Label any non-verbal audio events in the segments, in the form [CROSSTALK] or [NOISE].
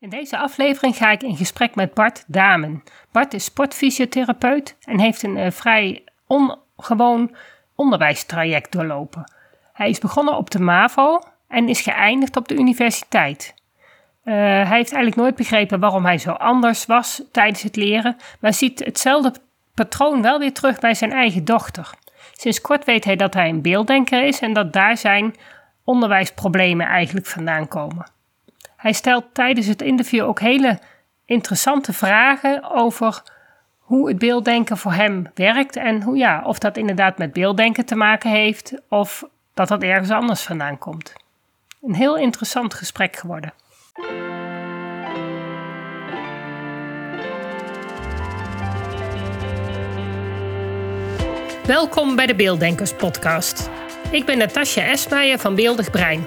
In deze aflevering ga ik in gesprek met Bart Damen. Bart is sportfysiotherapeut en heeft een uh, vrij ongewoon onderwijstraject doorlopen. Hij is begonnen op de MAVO en is geëindigd op de universiteit. Uh, hij heeft eigenlijk nooit begrepen waarom hij zo anders was tijdens het leren, maar ziet hetzelfde patroon wel weer terug bij zijn eigen dochter. Sinds kort weet hij dat hij een beelddenker is en dat daar zijn onderwijsproblemen eigenlijk vandaan komen. Hij stelt tijdens het interview ook hele interessante vragen over hoe het beelddenken voor hem werkt en hoe, ja, of dat inderdaad met beelddenken te maken heeft of dat dat ergens anders vandaan komt. Een heel interessant gesprek geworden. Welkom bij de Beelddenkers Podcast. Ik ben Natasja Esmeijer van Beeldig Brein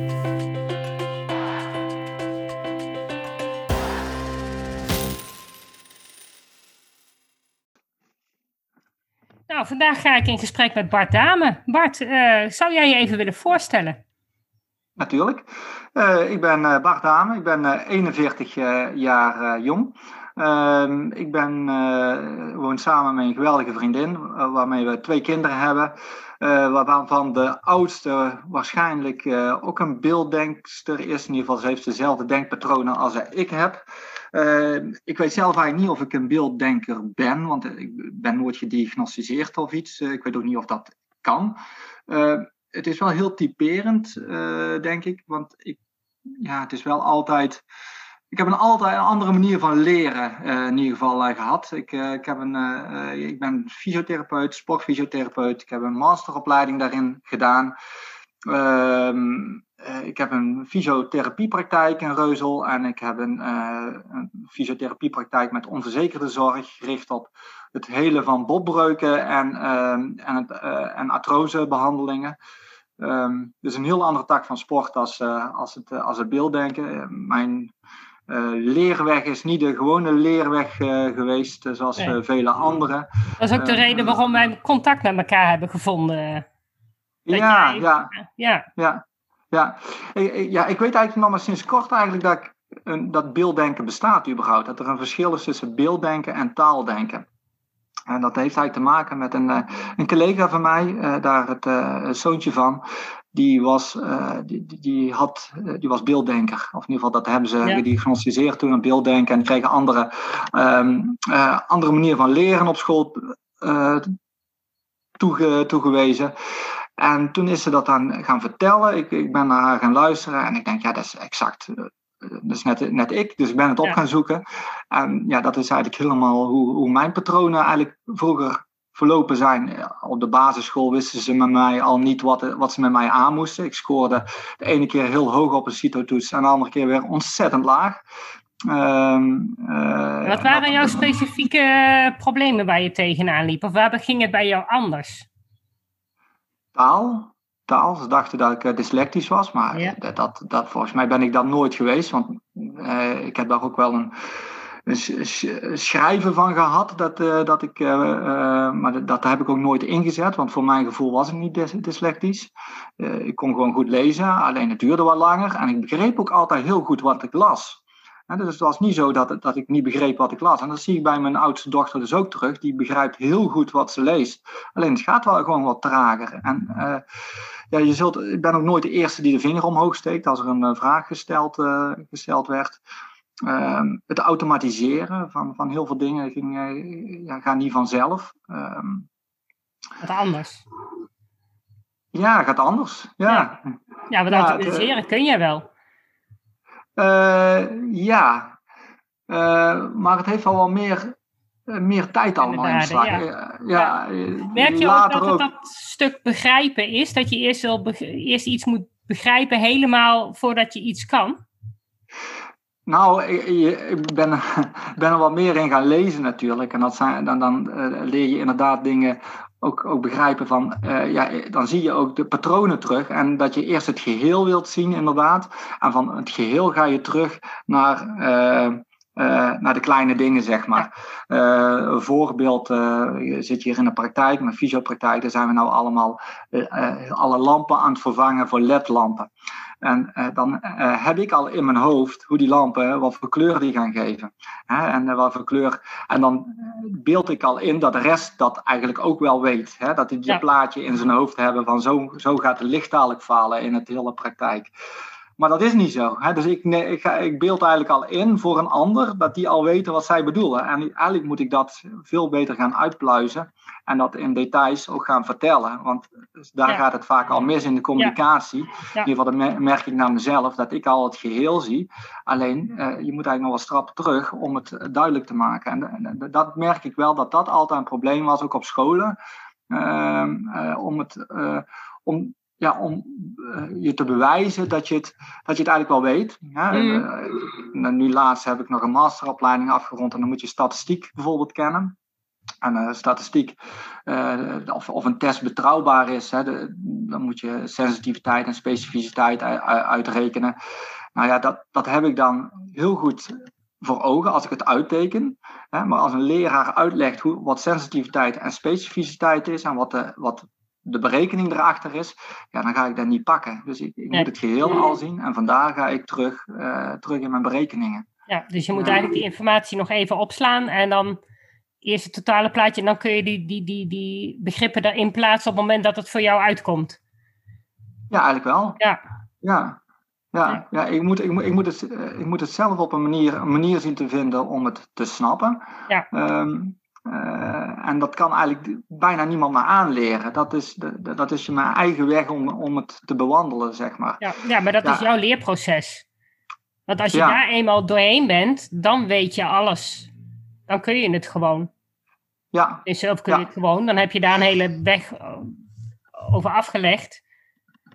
Nou, vandaag ga ik in gesprek met Bart Dame. Bart, uh, zou jij je even willen voorstellen? Natuurlijk. Uh, ik ben uh, Bart Dame, ik ben 41 jaar jong. Ehm, ik ben, woon samen met een geweldige vriendin, waarmee we twee kinderen hebben. waarvan de oudste waarschijnlijk ook een beelddenkster is. In ieder geval, ze heeft dezelfde denkpatronen als ik heb. Uh, ik weet zelf eigenlijk niet of ik een beelddenker ben, want ik ben nooit gediagnosticeerd of iets. Uh, ik weet ook niet of dat kan. Uh, het is wel heel typerend, denk ik, want ik, ja, het is wel altijd. Ik heb een altijd een andere manier van leren in ieder geval gehad. Ik, ik, heb een, ik ben fysiotherapeut, sportfysiotherapeut. Ik heb een masteropleiding daarin gedaan. Ehm, ik heb een fysiotherapiepraktijk in Reuzel en ik heb een, uh, een fysiotherapiepraktijk met onverzekerde zorg, gericht op het helen van botbreuken en, uh, en, het, uh, en artrosebehandelingen. Um, dus een heel andere tak van sport als, als, het, als het beelddenken. mijn leerweg is niet de gewone leerweg geweest, zoals nee. vele anderen. Dat is ook de reden waarom wij contact met elkaar hebben gevonden. Ja, ja, ja, ja. Ja, ja, ik weet eigenlijk nog maar sinds kort eigenlijk dat, ik, dat beelddenken bestaat überhaupt. Dat er een verschil is tussen beelddenken en taaldenken. En dat heeft eigenlijk te maken met een, eh, een collega van mij, uh, daar het uh, zoontje van. Die was, uh, die, die, had, die was beelddenker. Of in ieder geval, dat hebben ze ja. gediagnosticeerd toen, een beelddenken. En kregen andere, um, andere manier van leren op school toege, toegewezen. En toen is ze dat dan gaan vertellen. Ik, ik ben naar haar gaan luisteren en ik denk, ja, dat is exact. Eh, dat is net, net ik, dus ik ben het op gaan zoeken. En ja, dat is eigenlijk helemaal hoe, hoe mijn patronen eigenlijk vroeger verlopen zijn. Op de basisschool wisten ze met mij al niet wat, wat ze met mij aan moesten. Ik scoorde de ene keer heel hoog op een CITO-toets en de andere keer weer ontzettend laag. Um, uh, wat waren jouw specifieke problemen waar je tegenaan liep? Of waar ging het bij jou anders? Taal. taal. Ze dachten dat ik uh, dyslectisch was, maar dat, dat, dat, volgens mij ben ik dat nooit geweest. Want uh, ik heb daar ook wel een, een schrijven van gehad. Dat, uh, dat ik, maar dat, dat, heb ik ook nooit ingezet, want voor mijn gevoel was ik niet dys dyslectisch. ik kon gewoon goed lezen, alleen het duurde wat langer. En ik begreep ook altijd heel goed wat ik las dus het was niet zo dat, dat ik niet begreep wat ik las. En dat zie ik bij mijn oudste dochter dus ook terug. Die begrijpt heel goed wat ze leest. Alleen het gaat wel gewoon wat trager. En uh, ja, je zult, ik ben ook nooit de eerste die de vinger omhoog steekt als er een uh, vraag gesteld, uh, gesteld werd. Ehm, het automatiseren van, van heel veel dingen ging, ja, gaat niet vanzelf. Um, wat anders. Ja, gaat anders. Ja, ja. ja wat automatiseren kun je wel. Uh, ja, uh, maar het heeft al wel meer, uh, meer tijd allemaal in. Ja. ja. Merk je ook dat het dat stuk begrijpen is? Dat je eerst, wel eerst iets moet begrijpen helemaal voordat je iets kan? Nou, ik, ik ben, [LAUGHS] ben, er wat meer in gaan lezen natuurlijk. En dat zijn, dan, dan leer je inderdaad dingen ook, ook begrijpen van, uh, ja, dan zie je ook de patronen terug. En dat je eerst het geheel wilt zien, inderdaad. En van het geheel ga je terug naar, uh, uh, naar de kleine dingen, zeg maar. een voorbeeld, je zit hier in de praktijk, mijn fysiopraktijk, daar zijn we nou allemaal alle lampen aan het vervangen voor LED-lampen. En uh, dan uh, heb ik al in mijn hoofd hoe die lampen, wat voor kleur die gaan geven. Hè, en uh, wat voor kleur. En dan beeld ik al in dat de rest dat eigenlijk ook wel weet. Hè, dat die ja. plaatje in zijn hoofd hebben van zo, zo gaat het licht dadelijk falen in het hele praktijk. Maar dat is niet zo. Hè? Dus ik, nee, ik, ga, ik beeld eigenlijk al in voor een ander dat die al weten wat zij bedoelen. En eigenlijk moet ik dat veel beter gaan uitpluizen en dat in details ook gaan vertellen. Want daar gaat het vaak al mis in de communicatie. Ja. In ieder geval merk ik naar mezelf dat ik al het geheel zie. Alleen uh, je moet eigenlijk nog wel strappen terug om het duidelijk te maken. En, en, dat merk ik wel dat dat altijd een probleem was, ook op scholen. Uh, uh, om het. Uh, om ja, om je te bewijzen dat je het, dat je het eigenlijk wel weet. Ja, mm. uh, nu laatst heb ik nog een masteropleiding afgerond en dan moet je statistiek bijvoorbeeld kennen. En uh, statistiek, of, of een test betrouwbaar is, hè, de, dan moet je sensitiviteit en specificiteit uitrekenen. Nou ja, dat, dat heb ik dan heel goed voor ogen als ik het uitteken. Hè, maar als een leraar uitlegt hoe, wat sensitiviteit en specificiteit is en wat de, wat de berekening erachter is, ja, dan ga ik dat niet pakken. Dus ik, ik moet het geheel al zien en vandaar ga ik terug, uh, terug in mijn berekeningen. Ja, dus je moet eigenlijk die informatie nog even opslaan en dan eerst het totale plaatje en dan kun je die, die, die, die begrippen daarin plaatsen op het moment dat het voor jou uitkomt. Ja, eigenlijk wel. Ja. Ja, ja, ja. ik, moet, ik, moet, ik, moet het, ik moet het zelf op een manier, een manier zien te vinden om het te snappen. Ja. Um, uh, en dat kan eigenlijk bijna niemand meer aanleren. Dat is, de, dat is je mijn eigen weg om, om het te bewandelen, zeg maar. Ja, ja maar dat ja. is jouw leerproces. Want als je ja. daar eenmaal doorheen bent, dan weet je alles. Dan kun je het gewoon. Ja. Dus zelf kun je het gewoon. Dan heb je daar een hele weg over afgelegd.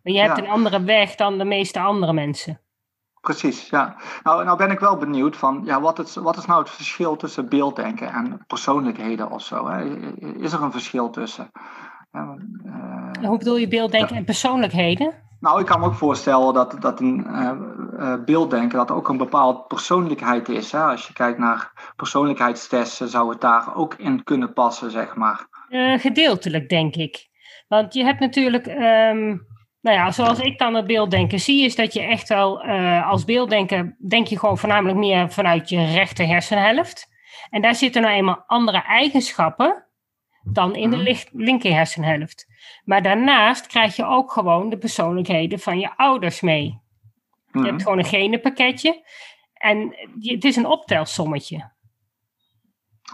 Maar je hebt een andere weg dan de meeste andere mensen. Precies, ja. Nou, nou ben ik wel benieuwd van, ja, wat, is, wat is nou het verschil tussen beelddenken en persoonlijkheden of zo? Hè? Is er een verschil tussen? Ja, uh, Hoe bedoel je beelddenken ja. en persoonlijkheden? Nou, ik kan me ook voorstellen dat, dat een uh, beelddenken dat ook een bepaald persoonlijkheid is. Hè? Als je kijkt naar persoonlijkheidstesten, zou het daar ook in kunnen passen, zeg maar. gedeeltelijk, denk ik. Want je hebt natuurlijk... Um nou ja, zoals ik dan het beelddenken zie, is dat je echt wel uh, als beelddenker denk je gewoon voornamelijk meer vanuit je rechter hersenhelft. En daar zitten nou eenmaal andere eigenschappen dan in de licht, linker hersenhelft. Maar daarnaast krijg je ook gewoon de persoonlijkheden van je ouders mee. Je hebt gewoon een genenpakketje en het is een optelsommetje.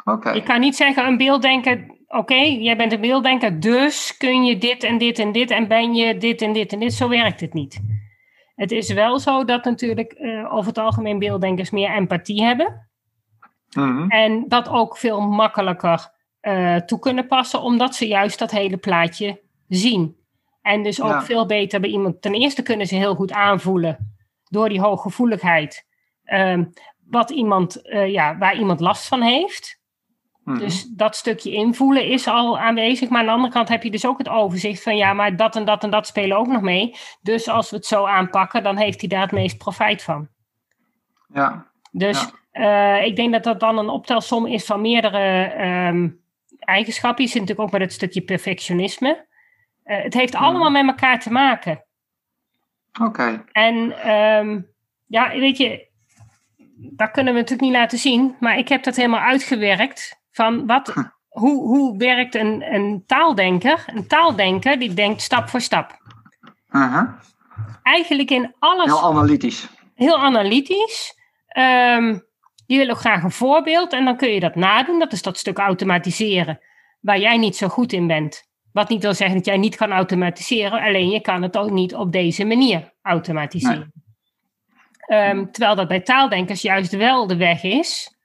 Okay. Je kan niet zeggen een beelddenker oké, jij bent een beelddenker, dus kun je dit en dit en dit en ben je dit en dit en dit. Zo werkt het niet. Het is wel zo dat natuurlijk uh, over het algemeen beelddenkers meer empathie hebben. Mm-hmm. En dat ook veel makkelijker uh, toe kunnen passen, omdat ze juist dat hele plaatje zien. En dus ook ja. veel beter bij iemand. Ten eerste kunnen ze heel goed aanvoelen door die hooggevoeligheid. Uh, wat iemand, uh, ja, waar iemand last van heeft. Mhm. Dus dat stukje invoelen is al aanwezig. Maar aan de andere kant heb je dus ook het overzicht van ja, maar dat en dat en dat spelen ook nog mee. Dus als we het zo aanpakken, dan heeft hij daar het meest profijt van. Ja. Dus ja. Uh, ik denk dat dat dan een optelsom is van meerdere um, eigenschappen. Je zit natuurlijk ook met het stukje perfectionisme. Uh, het heeft allemaal met elkaar te maken. Oké. Okay. En um, ja, weet je, dat kunnen we natuurlijk niet laten zien. Maar ik heb dat helemaal uitgewerkt van wat, hoe, hoe werkt een, een taaldenker? Een taaldenker die denkt stap voor stap. Uh-huh. Eigenlijk in alles. Heel analytisch. Heel analytisch. Um, die wil ook graag een voorbeeld en dan kun je dat nadoen. Dat is dat stuk automatiseren waar jij niet zo goed in bent. Wat niet wil zeggen dat jij niet kan automatiseren, alleen je kan het ook niet op deze manier automatiseren. Nee. Um, terwijl dat bij taaldenkers juist wel de weg is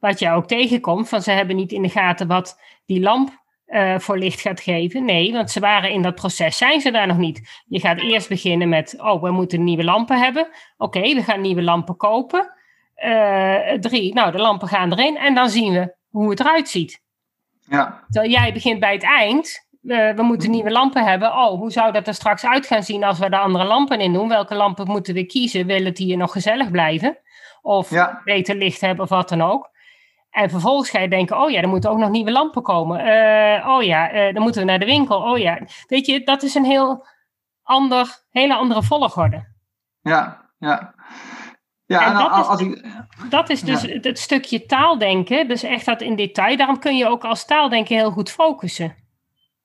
wat je ook tegenkomt, van ze hebben niet in de gaten wat die lamp uh, voor licht gaat geven. Nee, want ze waren in dat proces, zijn ze daar nog niet. Je gaat eerst beginnen met, oh, we moeten nieuwe lampen hebben. Oké, okay, we gaan nieuwe lampen kopen. drie, nou, de lampen gaan erin en dan zien we hoe het eruit ziet. Ja. Terwijl jij begint bij het eind. We moeten nieuwe lampen hebben. Oh, hoe zou dat er straks uit gaan zien als we de andere lampen in doen? Welke lampen moeten we kiezen? Willen die hier nog gezellig blijven? Of beter licht hebben of wat dan ook? En vervolgens ga je denken, oh ja, er moeten ook nog nieuwe lampen komen. Uh, oh ja, uh, dan moeten we naar de winkel. Oh ja, weet je, dat is een heel ander, hele andere volgorde. Ja, ja. Ja, en, dat, als, ik, dat is dus het stukje taaldenken, dus echt dat in detail. Daarom kun je ook als taaldenken heel goed focussen.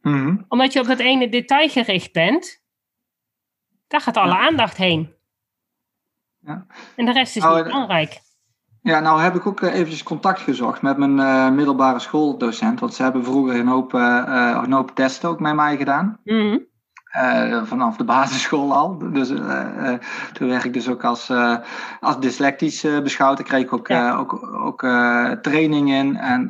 Mm Omdat je op dat ene detail gericht bent, daar gaat alle aandacht heen. Ja. En de rest is nou, niet belangrijk. Ja, nou heb ik ook eh, eventjes contact gezocht met mijn uh, middelbare schooldocent. Want ze hebben vroeger een hoop, uh, een hoop testen ook met mij gedaan. Mm uh, vanaf de basisschool al. Dus uh, toen werd ik dus ook als, als dyslectisch beschouwd. Ik kreeg ook, ja. ook, ook training in. En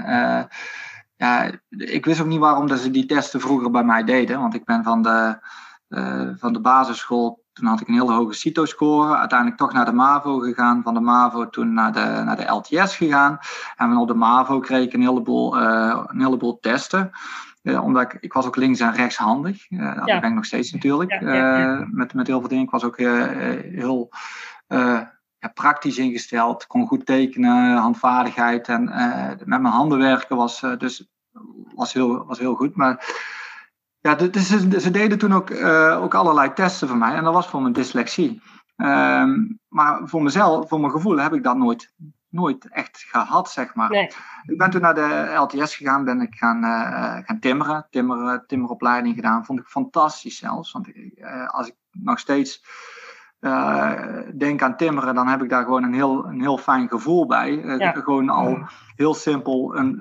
ja, ik wist ook niet waarom dat ze die testen vroeger bij mij deden. Want ik ben van de, van de basisschool toen had ik een hele hoge CITO-score. Uiteindelijk toch naar de MAVO gegaan. Van de MAVO toen naar de, naar de LTS gegaan. En op de MAVO kreeg ik een heleboel, een heleboel testen. Uh, omdat ik, ik was ook links- en rechtshandig. Uh, ja. Dat ben ik nog steeds natuurlijk. Ja, met, met heel veel dingen. Ik was ook heel praktisch ingesteld. Kon goed tekenen, handvaardigheid. En met mijn handen werken was, dus, was, heel, was heel goed. Maar ja, dus, ze deden toen ook, ook allerlei testen voor mij. En dat was voor mijn dyslexie. Ehm, maar voor mezelf, voor mijn gevoel, heb ik dat nooit, nooit echt gehad, zeg maar. Nee. Ik ben toen naar de LTS gegaan, ben ik gaan, gaan timmeren, timmer, timmeropleiding gedaan. Vond ik fantastisch zelfs, want als ik nog steeds uh, denk aan timmeren, dan heb ik daar gewoon een heel, een heel fijn gevoel bij. Ja. Gewoon al heel simpel, een,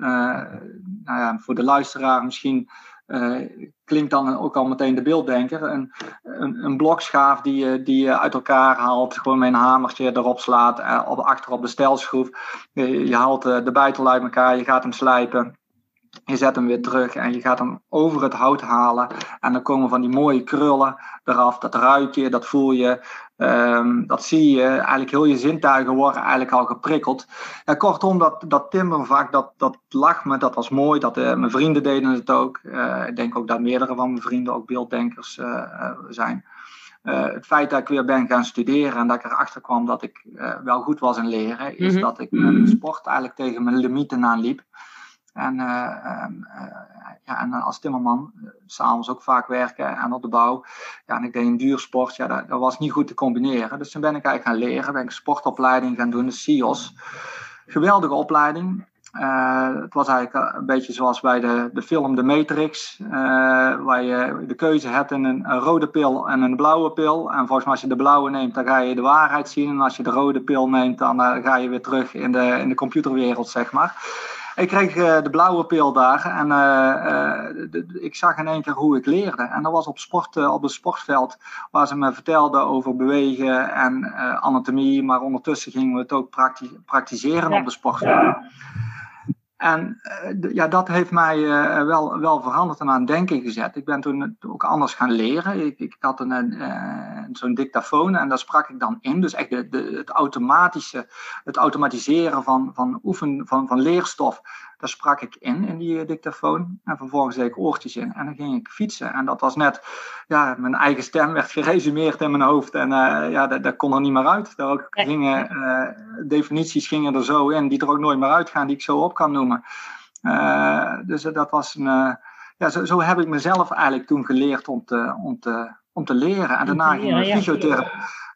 nou ja, voor de luisteraar misschien uh, klinkt dan ook al meteen de beelddenker. Een, een, een blokschaaf die je, die je uit elkaar haalt, gewoon met een hamertje erop slaat, uh, op, achter op de stelschroef. Je, je haalt uh, de bijtel uit elkaar, je gaat hem slijpen. Je zet hem weer terug en je gaat hem over het hout halen. En dan komen van die mooie krullen eraf. Dat ruik je, dat voel je. Um, dat zie je. Eigenlijk heel je zintuigen worden eigenlijk al geprikkeld. Ja, kortom, dat, dat timmer vaak, dat, dat lag me. Dat was mooi. Dat, uh, mijn vrienden deden het ook. Uh, ik denk ook dat meerdere van mijn vrienden ook beelddenkers uh, zijn. het feit dat ik weer ben gaan studeren en dat ik erachter kwam dat ik wel goed was in leren, is mm-hmm. dat ik met sport eigenlijk tegen mijn limieten aanliep. En, uh, ja, en als timmerman, uh, s'avonds ook vaak werken en op de bouw. Ja, en ik deed een duursport, ja, dat, dat, was niet goed te combineren. Dus toen ben ik eigenlijk gaan leren, ben ik sportopleiding gaan doen, de CIOS. Geweldige opleiding. het was eigenlijk een beetje zoals bij de, de film The Matrix, waar je de keuze hebt in een, een, rode pil en een blauwe pil. En volgens mij als je de blauwe neemt, dan ga je de waarheid zien. En als je de rode pil neemt, dan ga je weer terug in de, in de computerwereld, zeg maar. Ik kreeg uh, de blauwe pil daar en uh, uh, ik zag in één keer hoe ik leerde. En dat was op, sport, op het sportveld, waar ze me vertelden over bewegen en anatomie. Maar ondertussen gingen we het ook prakti praktiseren ja. op de sportveld. En uh, ja, dat heeft mij uh, wel, wel veranderd en aan denken gezet. Ik ben toen ook anders gaan leren. Ik, ik had een, uh, zo'n dictafoon en daar sprak ik dan in. Dus echt de, de, het automatische, het automatiseren van, van, oefen, van, van leerstof. Daar sprak ik in, in die dictafoon. En vervolgens deed ik oortjes in en dan ging ik fietsen. En dat was net, ja, mijn eigen stem werd geresumeerd in mijn hoofd. En ja, dat, dat kon er niet meer uit. Daar ook gingen, definities gingen er zo in die er ook nooit meer uitgaan, die ik zo op kan noemen. Uh, dus dat was een. Uh, ja, zo, zo, heb ik mezelf eigenlijk toen geleerd om te, om te, om te leren. En daarna ging ik fysiotherapie,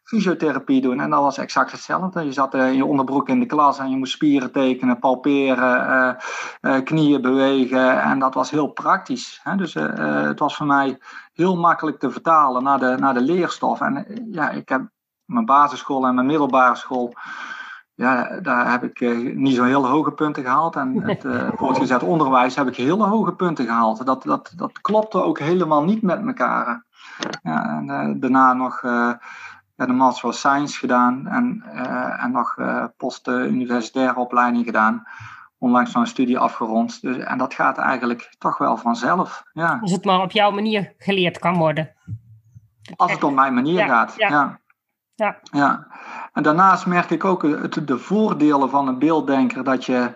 fysiotherapie doen. En dat was exact hetzelfde. Je zat in je onderbroek in de klas en je moest spieren tekenen, palperen, uh, knieën bewegen. En dat was heel praktisch. Hè? Dus het was voor mij heel makkelijk te vertalen naar de, naar de leerstof. En ja, ik heb mijn basisschool en mijn middelbare school ja, daar heb ik niet zo heel hoge punten gehaald. En het [LAUGHS] voortgezet onderwijs heb ik hele hoge punten gehaald. Dat, dat, dat klopte ook helemaal niet met elkaar. Ja, en daarna nog de Master of Science gedaan en, en nog post-universitaire opleiding gedaan. Onlangs zo'n studie afgerond. Dus, en dat gaat eigenlijk toch wel vanzelf. Ja. Als het maar op jouw manier geleerd kan worden. Als het op mijn manier gaat, ja. Ja. ja. En daarnaast merk ik ook het, de voordelen van een beelddenker dat je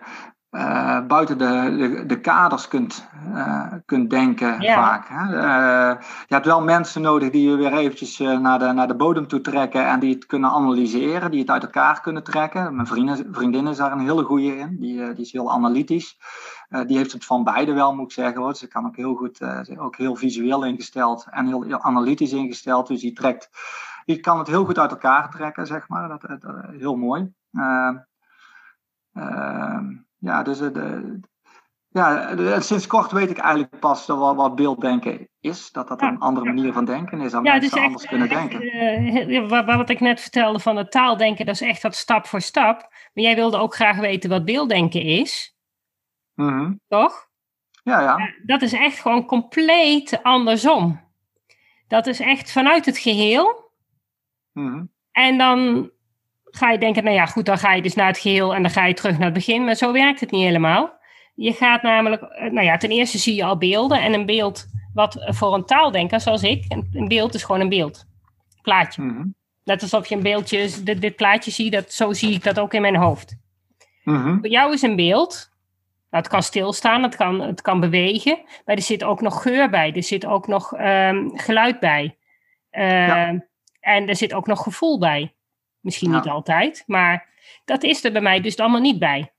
uh, buiten de, de, de, kaders kunt, uh, kunt denken ja. vaak. Hè? Uh, je hebt wel mensen nodig die je weer eventjes naar, de, naar de bodem toe trekken en die het kunnen analyseren, die het uit elkaar kunnen trekken. Mijn vriendin, vriendin is daar een hele goede in, die, die is heel analytisch. die heeft het van beide wel, moet ik zeggen. Hoor. Ze kan ook heel goed, ook heel visueel ingesteld en heel, heel, analytisch ingesteld. Dus die, trekt, die kan het heel goed uit elkaar trekken, zeg maar. Dat, dat heel mooi. Ja, dus de, ja, sinds kort weet ik eigenlijk pas wat, wat beelddenken is. Dat dat een andere manier van denken is dan ja, mensen anders kunnen denken. Uh, wat, wat ik net vertelde van het taaldenken, dat is echt dat stap voor stap. Maar jij wilde ook graag weten wat beelddenken is. Mm Toch? Ja, ja. Dat is echt gewoon compleet andersom. Dat is echt vanuit het geheel. Mm En dan ga je denken, nou ja, goed, dan ga je dus naar het geheel en dan ga je terug naar het begin. Maar zo werkt het niet helemaal. Je gaat namelijk, eh, nou ja, ten eerste zie je al beelden. En een beeld, wat voor een taaldenker zoals ik, een, beeld is gewoon een beeld. Plaatje. Mm Net alsof je een beeldje, dit, dit plaatje ziet, dat, zo zie ik dat ook in mijn hoofd. Mm Voor jou is een beeld, nou, het kan stilstaan, het kan, het kan bewegen, maar er zit ook nog geur bij, er zit ook nog um, geluid bij. Uh, ja. En er zit ook nog gevoel bij. Misschien niet altijd, maar dat is er bij mij dus allemaal niet bij.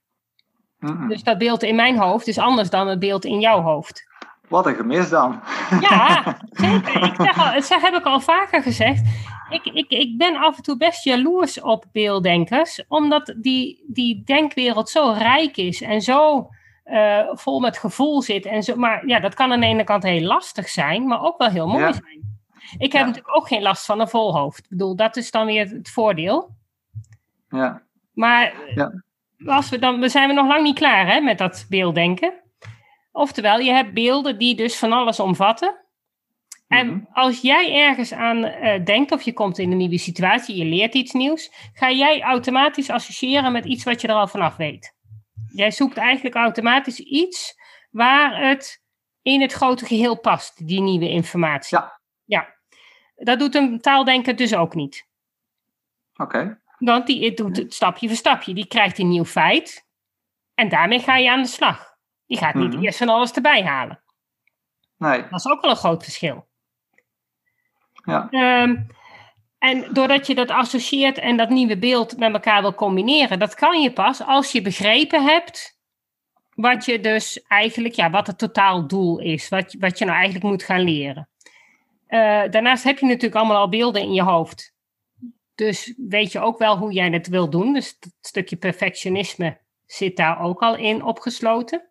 Dus dat beeld in mijn hoofd is anders dan het beeld in jouw hoofd. Wat een gemis dan. Ja, [LAUGHS] zeker. Ik zeg al, dat heb ik al vaker gezegd. Ik, ik, ik ben af en toe best jaloers op beelddenkers, omdat die, die denkwereld zo rijk is en zo uh, vol met gevoel zit. En zo, maar ja, dat kan aan de ene kant heel lastig zijn, maar ook wel heel mooi ja. zijn. Ik heb ja. natuurlijk ook geen last van een vol hoofd. Ik bedoel, dat is dan weer het voordeel. Ja. Maar ja. Als we dan, we zijn we nog lang niet klaar hè, met dat beelddenken. Oftewel, je hebt beelden die dus van alles omvatten. En Mhm. als jij ergens aan uh, denkt of je komt in een nieuwe situatie, je leert iets nieuws, ga jij automatisch associëren met iets wat je er al vanaf weet. Jij zoekt eigenlijk automatisch iets waar het in het grote geheel past, die nieuwe informatie. Ja. Ja. Dat doet een taaldenker dus ook niet. Oké. Okay. Want die doet het stapje voor stapje. Die krijgt een nieuw feit. En daarmee ga je aan de slag. Die gaat niet Mhm. eerst van alles erbij halen. Nee. Dat is ook wel een groot verschil. Ja. Ehm, en doordat je dat associeert en dat nieuwe beeld met elkaar wil combineren, dat kan je pas als je begrepen hebt wat je dus eigenlijk, ja, wat het totaaldoel is, wat, wat je nou eigenlijk moet gaan leren. Eh, daarnaast heb je natuurlijk allemaal al beelden in je hoofd. Dus weet je ook wel hoe jij het wil doen. Dus het stukje perfectionisme zit daar ook al in opgesloten.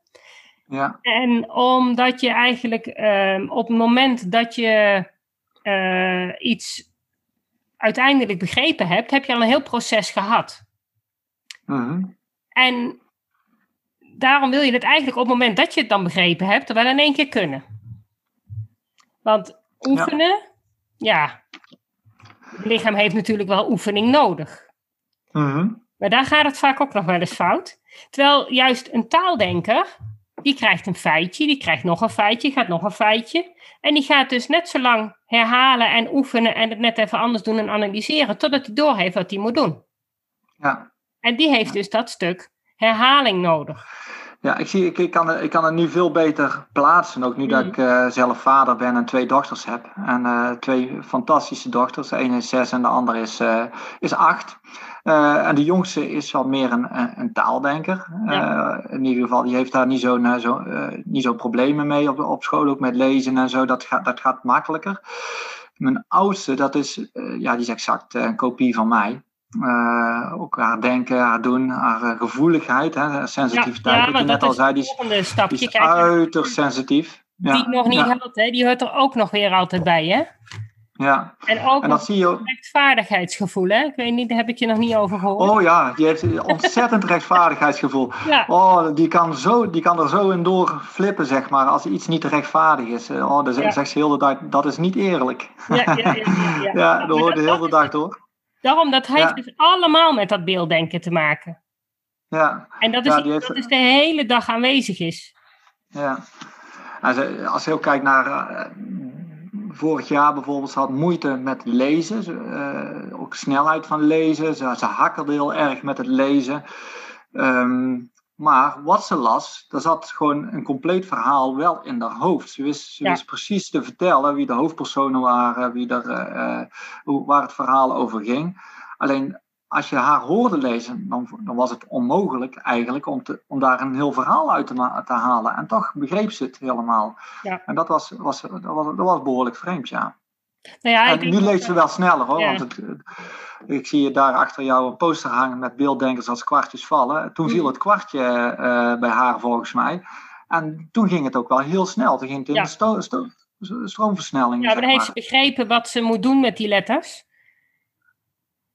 Ja. En omdat je eigenlijk ehm, op het moment dat je eh, iets uiteindelijk begrepen hebt, heb je al een heel proces gehad. Mhm. En daarom wil je het eigenlijk op het moment dat je het dan begrepen hebt, wel in één keer kunnen. Want oefenen, ja, het lichaam heeft natuurlijk wel oefening nodig. Mhm. Maar daar gaat het vaak ook nog wel eens fout. Terwijl juist een taaldenker, die krijgt een feitje, die krijgt nog een feitje, gaat nog een feitje. En die gaat dus net zo lang herhalen en oefenen en het net even anders doen en analyseren, totdat hij doorheeft wat hij moet doen. Ja. En die heeft dus dat stuk herhaling nodig. Ja, ik, zie, ik, ik, kan, het- ik kan het nu veel beter plaatsen. Ook nu dat Mhm. ik eh, zelf vader ben en twee dochters heb. En eh, twee fantastische dochters. De ene is zes en de andere is, eh, is acht. En de jongste is wat meer een, een, taaldenker. Ja. In ieder geval, die heeft daar niet zo'n zo, niet zo problemen mee op, op school. Ook met lezen en zo. Dat gaat, dat gaat makkelijker. Mijn oudste, dat is, ja, die is exact een kopie van mij. Eh, ook haar denken, haar doen, haar eh, gevoeligheid, hè, sensitiviteit. want net dat al is zei, die is, volgende die stapje. is Kijk, uiterst sensitief. Ja, die nog niet ja, helpt, hè? die hoort er ook nog weer altijd bij. Hè? ja. En ook En nog dat zie je ook. rechtvaardigheidsgevoel. Hè? Ik weet niet, daar heb ik je nog niet over gehoord. Oh ja, die heeft een ontzettend [LAUGHS] rechtvaardigheidsgevoel. Ja. Oh, die kan, zo, die kan er zo in door flippen, zeg maar, als iets niet rechtvaardig is. Oh, dan Ja. zegt ze heel de dag, dat is niet eerlijk. Ja, ja, ja, ja, ja. [LAUGHS] Ja, dat hoort de hele dag door. Daarom, dat heeft Ja. dus allemaal met dat beelddenken te maken. Ja, En dat is Ja, iets heeft- dat dus de hele dag aanwezig is. ja. Als je, als je ook kijkt naar, eh, vorig jaar bijvoorbeeld, ze had moeite met lezen. Uh, ook snelheid van lezen. Ze, ze hakkelde heel erg met het lezen. Um, maar wat ze las, daar zat gewoon een compleet verhaal wel in haar hoofd. Ze wist, ze wist precies te vertellen wie de hoofdpersonen waren, wie er, uh, hoe, waar het verhaal over ging. Alleen als je haar hoorde lezen, dan, dan was het onmogelijk eigenlijk om, te, om daar een heel verhaal uit te, te halen. En toch begreep ze het helemaal. Ja. En dat was, was, dat, was, dat was behoorlijk vreemd, ja. Nou ja en nu leest ze wel sneller hoor. Want het, ik zie je daar achter jou een poster hangen met beelddenkers als kwartjes vallen. Toen viel mm. het kwartje uh, bij haar volgens mij. En toen ging het ook wel heel snel. Toen ging het in ja. de sto sto stroomversnelling. Ja, maar dan heeft ze begrepen wat ze moet doen met die letters.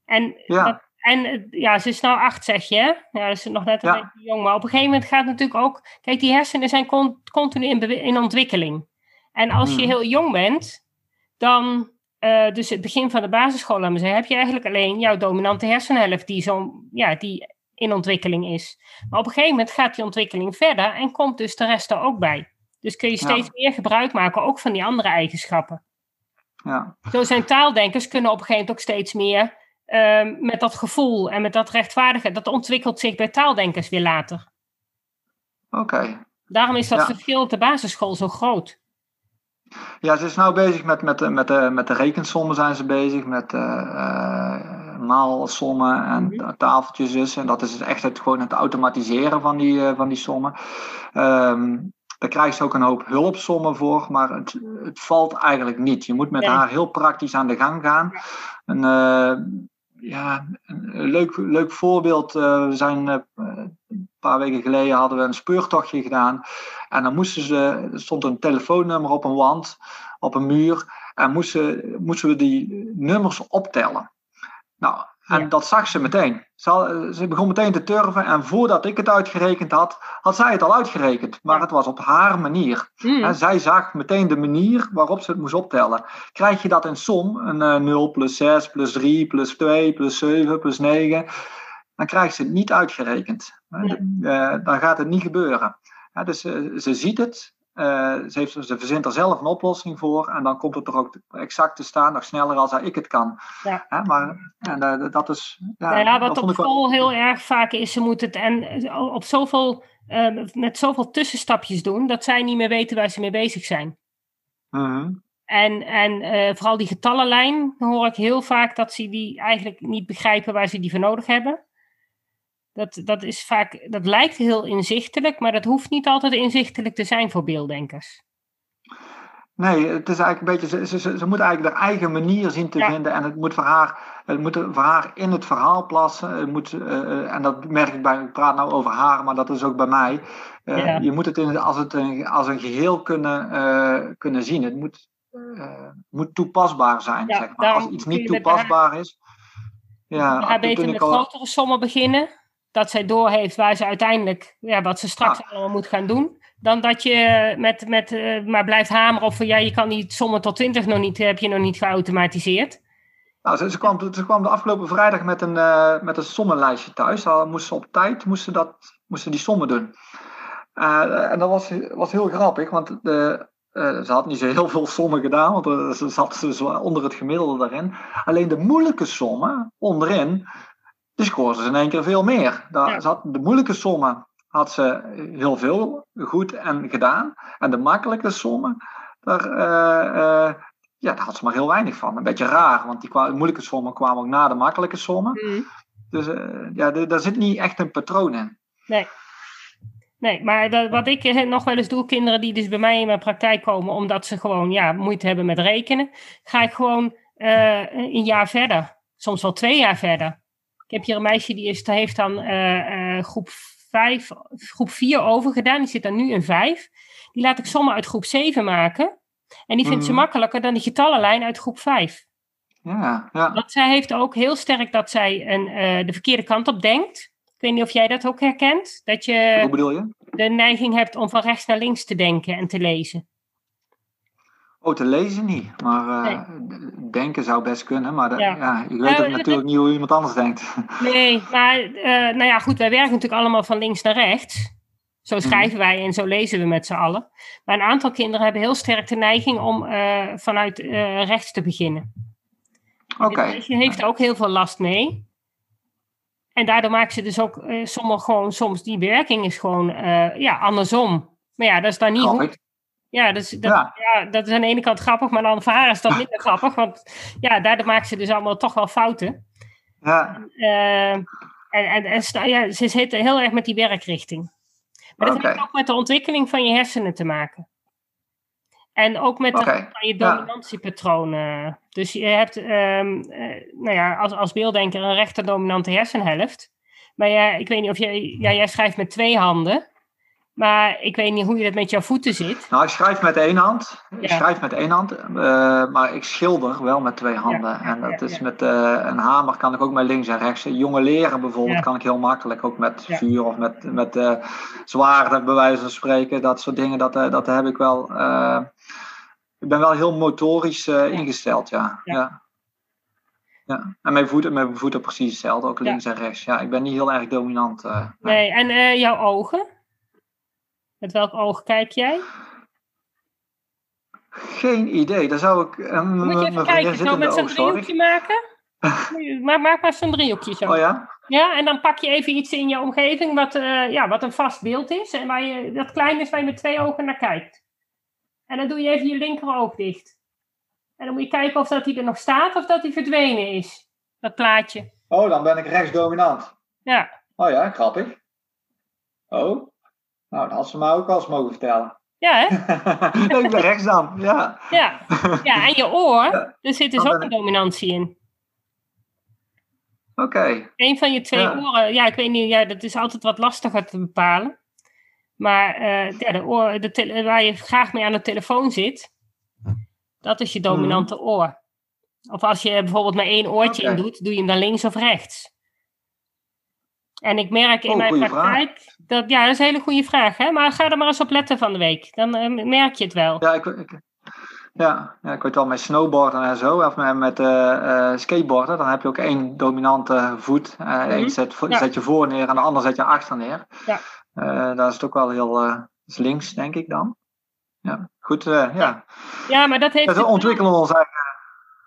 En, ja. en ja, ze is nou acht, zeg je. Ja, dat is nog net een beetje jong. Maar op een gegeven moment gaat het natuurlijk ook... Kijk, die hersenen zijn continu in, in ontwikkeling. En als je mm. heel jong bent, dan uh, dus het begin van de basisschool, laat zeggen, heb je eigenlijk alleen jouw dominante hersenhelft die, zo, ja, die in ontwikkeling is. Maar op een gegeven moment gaat die ontwikkeling verder en komt dus de rest er ook bij. Dus kun je steeds meer gebruik maken, ook van die andere eigenschappen. Ja. Zo zijn taaldenkers kunnen op een gegeven moment ook steeds meer uh, met dat gevoel en met dat rechtvaardige. Dat ontwikkelt zich bij taaldenkers weer later. Oké. Daarom is dat verschil op de basisschool zo groot. Ja, ze is nou bezig met, met, met, de, met de rekensommen zijn ze bezig, met uh, maalsommen en mhm. tafeltjes dus. En dat is echt het, gewoon het automatiseren van die, uh, van die sommen. Um, daar krijgt ze ook een hoop hulpsommen voor, maar het, het valt eigenlijk niet. Je moet met haar heel praktisch aan de gang gaan. En, ja, een leuk, leuk voorbeeld. zijn paar weken geleden hadden we een speurtochtje gedaan. En dan moesten ze, er stond een telefoonnummer op een wand, op een muur. En moesten, moesten we die nummers optellen. Nou, en dat zag ze meteen. Ze, ze, begon meteen te turven en voordat ik het uitgerekend had, had zij het al uitgerekend. Maar het was op haar manier. Mm. En zij zag meteen de manier waarop ze het moest optellen. Krijg je dat in som, een uh, 0 plus 6 plus 3 plus 2 plus 7 plus 9, dan krijgt ze het niet uitgerekend. Uh, dan gaat het niet gebeuren. dus uh, ze ziet het, uh, ze, heeft, ze verzint er zelf een oplossing voor en dan komt het er ook exact te staan, nog sneller als ik het kan. Ja. maar en, dat is. Ja, ja wat op school heel erg vaak is, ze moet het en op zoveel, met zoveel tussenstapjes doen dat zij niet meer weten waar ze mee bezig zijn. -huh. En, en vooral die getallenlijn hoor ik heel vaak dat ze die eigenlijk niet begrijpen waar ze die voor nodig hebben. Dat, dat, is vaak, dat lijkt heel inzichtelijk, maar dat hoeft niet altijd inzichtelijk te zijn voor beelddenkers. Nee, het is eigenlijk een beetje, ze, ze, ze moet eigenlijk haar eigen manier zien te vinden en het moet voor haar, het moet voor haar in het verhaal plassen. Het moet, uh, en dat merk ik bij, ik praat nou over haar, maar dat is ook bij mij. Uh, Je moet het in, als, het een, als een geheel kunnen, uh, kunnen zien. Het moet, moet toepasbaar zijn, ja, zeg maar. Als iets niet toepasbaar is. Ja, ja beter met al... grotere sommen beginnen dat zij doorheeft waar ze uiteindelijk, ja, wat ze straks ah. allemaal moet gaan doen. Dan dat je met, met uh, maar blijft hameren of ja, je kan die sommen tot 20 nog niet, heb je nog niet geautomatiseerd. Nou, ze, ze, kwam, ze kwam de afgelopen vrijdag met een, uh, met een sommenlijstje thuis. Dan moest ze op tijd moesten dat, moesten die sommen doen. Uh, en dat was, was heel grappig, want de, uh, ze had niet zo heel veel sommen gedaan, want ze zat dus onder het gemiddelde daarin. Alleen de moeilijke sommen onderin, dus scoorde ze in één keer veel meer. Daar zat, de moeilijke sommen had ze heel veel goed en gedaan. En de makkelijke sommen, daar, uh, uh, ja, daar had ze maar heel weinig van. Een beetje raar, want die moeilijke sommen kwamen ook na de makkelijke sommen. Mm. Dus uh, ja, daar zit niet echt een patroon in. Nee. Nee, maar dat, wat ik nog wel eens doe, kinderen die dus bij mij in mijn praktijk komen, omdat ze gewoon ja, moeite hebben met rekenen, ga ik gewoon een jaar verder. Soms wel twee jaar verder. Ik heb hier een meisje die is, heeft dan uh, uh, groep 5, groep 4 overgedaan. Die zit dan nu in 5. Die laat ik sommen uit groep 7 maken. En die vindt ze mhm. makkelijker dan die getallenlijn uit groep 5. Ja, ja. Want zij heeft ook heel sterk dat zij een, uh, de verkeerde kant op denkt. Ik weet niet of jij dat ook herkent. Dat je, Hoe bedoel je? de neiging hebt om van rechts naar links te denken en te lezen. Oh, te lezen niet. Maar uh, denken zou best kunnen. Maar de, ja. ja. ik weet ook natuurlijk niet hoe iemand anders denkt. [LAUGHS] Nee, maar uh, nou ja, goed, wij werken natuurlijk allemaal van links naar rechts. Zo schrijven wij en zo lezen we met z'n allen. Maar een aantal kinderen hebben heel sterk de neiging om uh, vanuit rechts te beginnen. Oké. Okay. Je heeft er ook heel veel last mee. En daardoor maken ze dus ook sommige gewoon, soms die werking is gewoon ja, andersom. Maar ja, dat is dan niet goed. Ja, dus dat, ja. ja. dat is aan de ene kant grappig, maar dan voor haar is dat minder [LAUGHS] grappig. Want ja, daardoor maken ze dus allemaal toch wel fouten. Ja. Uh, en, en, en ja, ze zitten heel erg met die werkrichting. Maar dat okay. heeft ook met de ontwikkeling van je hersenen te maken. En ook met de, van je dominantiepatronen. Dus je hebt, um, uh, nou ja, als, als beelddenker een rechter-dominante hersenhelft. Maar ja, ik weet niet of jij, ja, jij schrijft met twee handen. Maar ik weet niet hoe je dat met jouw voeten zit. Nou, ik schrijf met één hand. Ik schrijf met één hand. Uh, maar ik schilder wel met twee handen. Ja, en dat ja, is met uh, een hamer kan ik ook met links en rechts. Jonge leren bijvoorbeeld kan ik heel makkelijk. Ook met vuur of met, met uh, zwaarden bij wijze van spreken. Dat soort dingen, dat, dat heb ik wel. eh, ik ben wel heel motorisch ingesteld, ja. ja. Ja, en mijn voeten, mijn voeten precies hetzelfde, ook links en rechts. Ja, ik ben niet heel erg dominant. nee, en jouw ogen? Met welk oog kijk jij? Geen idee. Daar zou ik. Uh, Moet je even kijken, zo met zo'n driehoekje maken? [LAUGHS] maar maak maar zo'n driehoekje zo. Oh ja? Ja, en dan pak je even iets in je omgeving wat, uh, ja, wat een vast beeld is. En waar je, dat klein is waar je met twee ogen naar kijkt. En dan doe je even je linkeroog dicht. En dan moet je kijken of dat hij er nog staat of dat hij verdwenen is. Dat plaatje. Oh, dan ben ik rechtsdominant. Ja. Oh ja, grappig. Oh. Nou, dat had ze mij ook wel eens mogen vertellen. Ja, hè? [LAUGHS] ik ben rechts dan, ja. Ja, ja en je oor, Ja. er zit dus ook een dominantie in. Oké. Een van je twee Ja. oren, ja, ik weet niet, ja, dat is altijd wat lastiger te bepalen. Maar eh, ja, de oor, de waar je graag mee aan de telefoon zit, dat is je dominante oor. Of als je bijvoorbeeld maar één oortje in doet, doe je hem dan links of rechts. En ik merk in Oh, mijn praktijk, dat, ja, dat is een hele goede vraag. Hè? Maar ga er maar eens op letten van de week. Dan eh, merk je het wel. Ja, ik, ik, ja, ja, ik weet wel, met snowboarden en zo, of met, met eh, eh, skateboarden, dan heb je ook één dominante voet. Eh Eén zet, vo- Ja. zet je voor neer en de ander zet je achter neer. Ja. Daar is het ook wel heel, dat links, denk ik dan. Ja, goed, ja. Ja, maar dat heeft. We het- ontwikkelen ons eigen,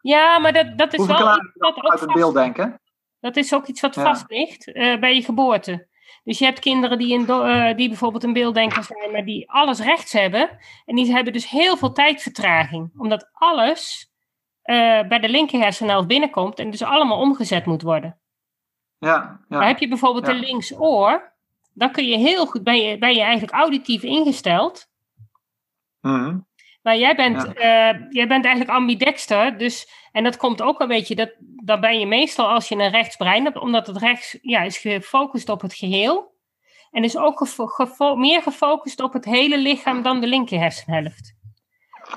Ja, maar dat, dat is wel iets wat dat ook uit het vast beeld denken? Dat is ook iets wat Ja. vast ligt eh, bij je geboorte. Dus je hebt kinderen die, in eh, die bijvoorbeeld een beelddenker zijn, maar die alles rechts hebben. En die hebben dus heel veel tijdvertraging. Omdat alles eh, bij de linker hersenhelft binnenkomt en dus allemaal omgezet moet worden. Ja, Maar ja, heb je bijvoorbeeld Ja. een linksoor, dan kun je heel goed, ben je, ben je eigenlijk auditief ingesteld. Mhm. Maar jij bent, jij bent eigenlijk ambidexter, dus, en dat komt ook een beetje, dat, dat ben je meestal als je een rechtsbrein hebt, omdat het rechts ja, is gefocust op het geheel. En is ook gefo- gefo- meer gefocust op het hele lichaam dan de linker hersenhelft.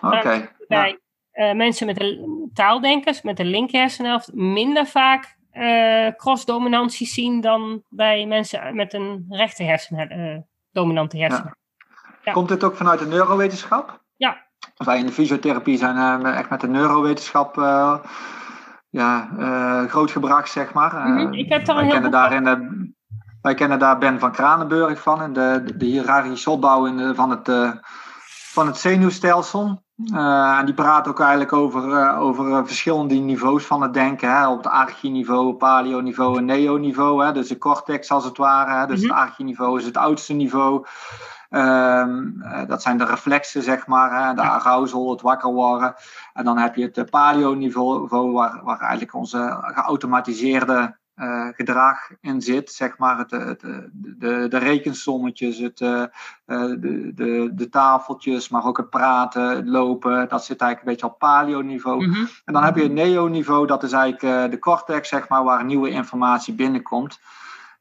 oké. Ja. Bij eh, mensen met een taaldenkers, met de linker hersenhelft, minder vaak eh crossdominantie zien dan bij mensen met een rechter hersen, dominante hersen. Ja. Komt dit ook vanuit de neurowetenschap? Ja. Wij in de fysiotherapie zijn eh, echt met de neurowetenschap eh, ja, eh, groot gebracht, zeg maar. Mhm, ik heb daar wij, kennen daar in de, wij kennen daar Ben van Kranenburg van, in de, de, de hiërarchische opbouw in de, van, het, van het zenuwstelsel. En die praat ook eigenlijk over, over verschillende niveaus van het denken. Hè? Op het archiniveau, paleo-niveau en neo-niveau. Hè? Dus de cortex als het ware. Hè? Dus Mhm. het archiniveau is het oudste niveau. Ehm, eh, dat zijn de reflexen, zeg maar. Hè? De arousal, het wakker worden. En dan heb je het eh, paleo-niveau, waar, waar eigenlijk onze geautomatiseerde eh, gedrag in zit. Zeg maar het, het, de, de, rekensommetjes, het, de, de, de tafeltjes, maar ook het praten, het lopen. Dat zit eigenlijk een beetje op paleo-niveau. Mhm. En dan heb je het neo-niveau, dat is eigenlijk de cortex, zeg maar, waar nieuwe informatie binnenkomt.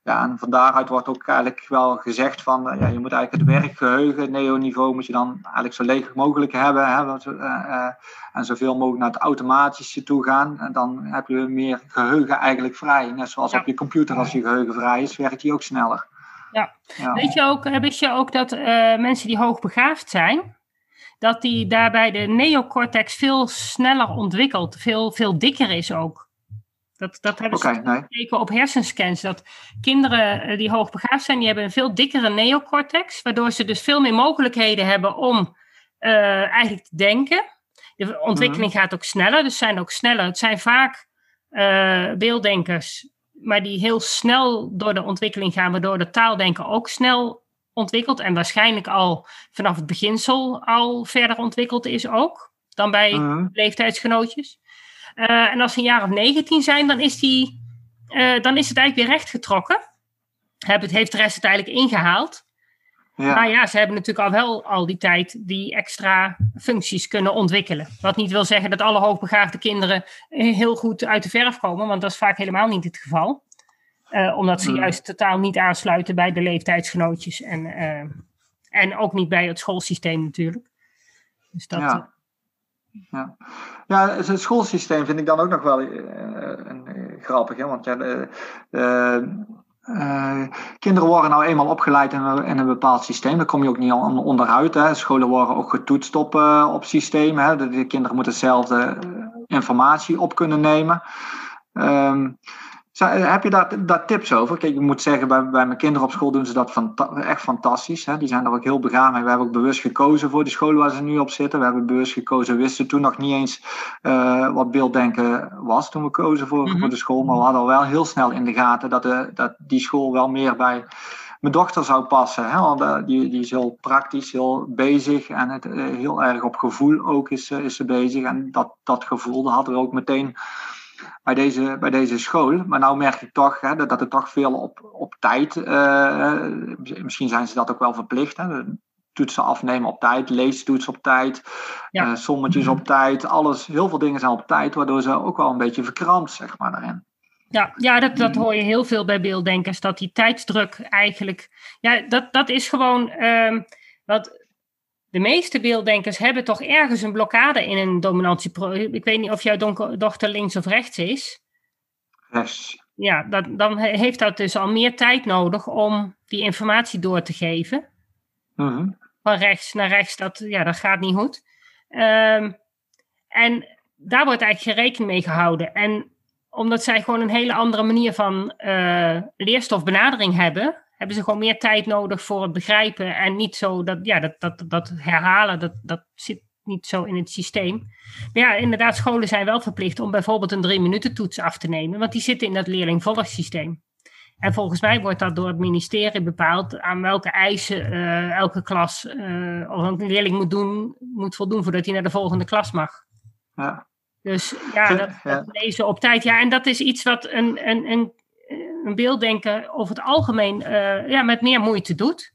Ja, en van daaruit wordt ook eigenlijk wel gezegd van, eh, ja, je moet eigenlijk het werkgeheugen, het neo-niveau, moet je dan eigenlijk zo leeg mogelijk hebben. Hè, want, eh, en zoveel mogelijk naar het automatische toe gaan. En dan heb je meer geheugen eigenlijk vrij. Net zoals Ja. op je computer, als je geheugen vrij is, werkt die ook sneller. Ja. Ja. Weet je ook, wist je ook dat mensen die hoogbegaafd zijn, dat die daarbij de neocortex veel sneller ontwikkelt, veel, veel dikker is ook. Dat, dat hebben ze gekeken op hersenscans. Dat kinderen eh, die hoogbegaafd zijn, die hebben een veel dikkere neocortex. Waardoor ze dus veel meer mogelijkheden hebben om uh, eigenlijk te denken. De ontwikkeling mhm. gaat ook sneller, dus zijn ook sneller. Het zijn vaak uh, beelddenkers, maar die heel snel door de ontwikkeling gaan, waardoor de taaldenken ook snel ontwikkelt en waarschijnlijk al vanaf het beginsel al verder ontwikkeld is ook dan bij mhm. leeftijdsgenootjes. Uh, en als ze een jaar of 19 zijn, dan is, die, uh, dan is het eigenlijk weer rechtgetrokken. Het heeft de rest het eigenlijk ingehaald. Ja. Maar ja, ze hebben natuurlijk al wel al die tijd die extra functies kunnen ontwikkelen. Wat niet wil zeggen dat alle hoogbegaafde kinderen heel goed uit de verf komen, want dat is vaak helemaal niet het geval. Uh, omdat ze hmm. juist totaal niet aansluiten bij de leeftijdsgenootjes en, uh, en ook niet bij het schoolsysteem natuurlijk. Dus dat, ja. Ja. Ja, het schoolsysteem vind ik dan ook nog wel uh, grappig. Hè? Want ja, de, uh, kinderen worden nou eenmaal opgeleid in een, bepaald systeem. Daar kom je ook niet onderuit. Hè. Scholen worden ook getoetst op, systemen. Hè. De, kinderen moeten dezelfde informatie op kunnen nemen. Um, heb je daar, daar tips over? Kijk, ik moet zeggen, bij, bij mijn kinderen op school doen ze dat echt fantastisch. Hè? Die zijn er ook heel begaan mee. We hebben ook bewust gekozen voor de school waar ze nu op zitten. We hebben bewust gekozen. We wisten toen nog niet eens uh, wat beelddenken was toen we kozen voor, mhm. voor de school. Maar we hadden al wel heel snel in de gaten dat, de, dat die school wel meer bij mijn dochter zou passen. Hè? Want uh, die, die is heel praktisch, heel bezig en het, heel erg op gevoel ook is, is ze bezig. En dat, dat gevoel dat hadden we ook meteen bij deze, bij deze school. Maar nou merk ik toch hè, dat het toch veel op, op tijd, uh, misschien zijn ze dat ook wel verplicht. Hè, toetsen afnemen op tijd, leestoets op tijd, ja. uh, sommetjes op tijd, alles, heel veel dingen zijn op tijd, waardoor ze ook wel een beetje verkrampt, zeg maar, daarin. Ja, ja dat, dat hoor je heel veel bij beelddenkers, dat die tijdsdruk eigenlijk, ja, dat, dat is gewoon, uh, wat, de meeste beelddenkers hebben toch ergens een blokkade in een dominantie. Ik weet niet of jouw dochter links of rechts is. Rechts. Ja, dat, dan heeft dat dus al meer tijd nodig om die informatie door te geven. Mhm. Van rechts naar rechts, dat, ja, dat gaat niet goed. Um, en daar wordt eigenlijk geen rekening mee gehouden. En omdat zij gewoon een hele andere manier van uh, leerstofbenadering hebben, hebben ze gewoon meer tijd nodig voor het begrijpen. En niet zo dat, ja, dat, dat, dat herhalen, dat, dat zit niet zo in het systeem. Maar ja, inderdaad, scholen zijn wel verplicht om bijvoorbeeld een drie minuten toets af te nemen. Want die zitten in dat leerlingvolgsysteem. En volgens mij wordt dat door het ministerie bepaald aan welke eisen uh, elke klas uh, of een leerling moet, doen, moet voldoen voordat hij naar de volgende klas mag. Ja. Dus ja, dat, dat lezen op tijd. Ja, en dat is iets wat een, een, een een beelddenken over het algemeen uh, ja, met meer moeite doet.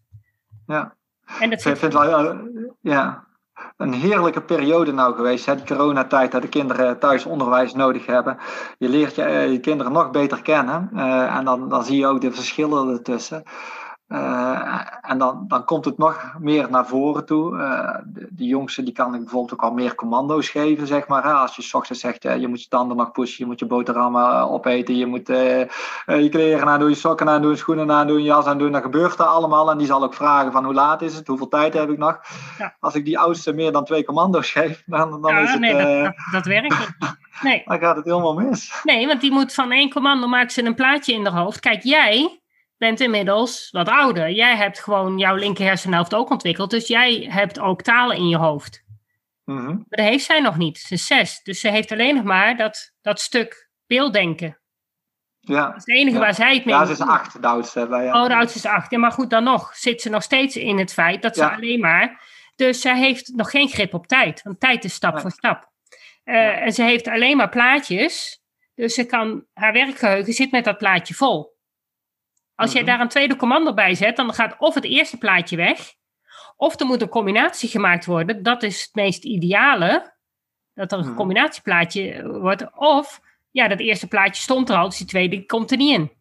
Ja. En dat vind, vind wel, uh, ja, een heerlijke periode nou geweest. Hè? De coronatijd, dat de kinderen thuis onderwijs nodig hebben. Je leert je, uh, je kinderen nog beter kennen. en dan, dan zie je ook de verschillen ertussen. Uh, en dan, dan komt het nog meer naar voren toe. Uh, de, de, jongste die kan ik bijvoorbeeld ook al meer commando's geven, zeg maar. Hè? Als je s ochtends zegt, uh, je moet je tanden nog pushen, je moet je boterhammen opeten, je moet je kleren aandoen, je sokken aandoen, je schoenen aandoen, je jas aandoen. Dan gebeurt dat allemaal. En die zal ook vragen van hoe laat is het, hoeveel tijd heb ik nog. Ja. Als ik die oudste meer dan twee commando's geef, dan, dan ja, is het... Nee, dat, dat, dat werkt niet. [LAUGHS] Nee. dan gaat het helemaal mis. Nee, want die moet van één commando maken ze een plaatje in haar hoofd. Kijk, jij bent inmiddels wat ouder. Jij hebt gewoon jouw linker hersenhelft ook ontwikkeld. Dus jij hebt ook talen in je hoofd. Mm -hmm. Maar dat heeft zij nog niet. Ze is zes. Dus ze heeft alleen nog maar dat, dat stuk beelddenken. Ja. Dat is het enige waar zij het mee Ja, ze is acht, de oudste. Bij, ja. Oh, de oudste is acht. Ja, maar goed, dan nog zit ze nog steeds in het feit dat ze alleen maar... Dus zij heeft nog geen grip op tijd. Want tijd is stap voor stap. Uh, en ze heeft alleen maar plaatjes. Dus ze kan, haar werkgeheugen zit met dat plaatje vol. Als jij mhm. daar een tweede commando bij zet, dan gaat of het eerste plaatje weg, of er moet een combinatie gemaakt worden. Dat is het meest ideale, dat er een mhm. combinatieplaatje wordt. Of, ja, dat eerste plaatje stond er al, dus die tweede komt er niet in.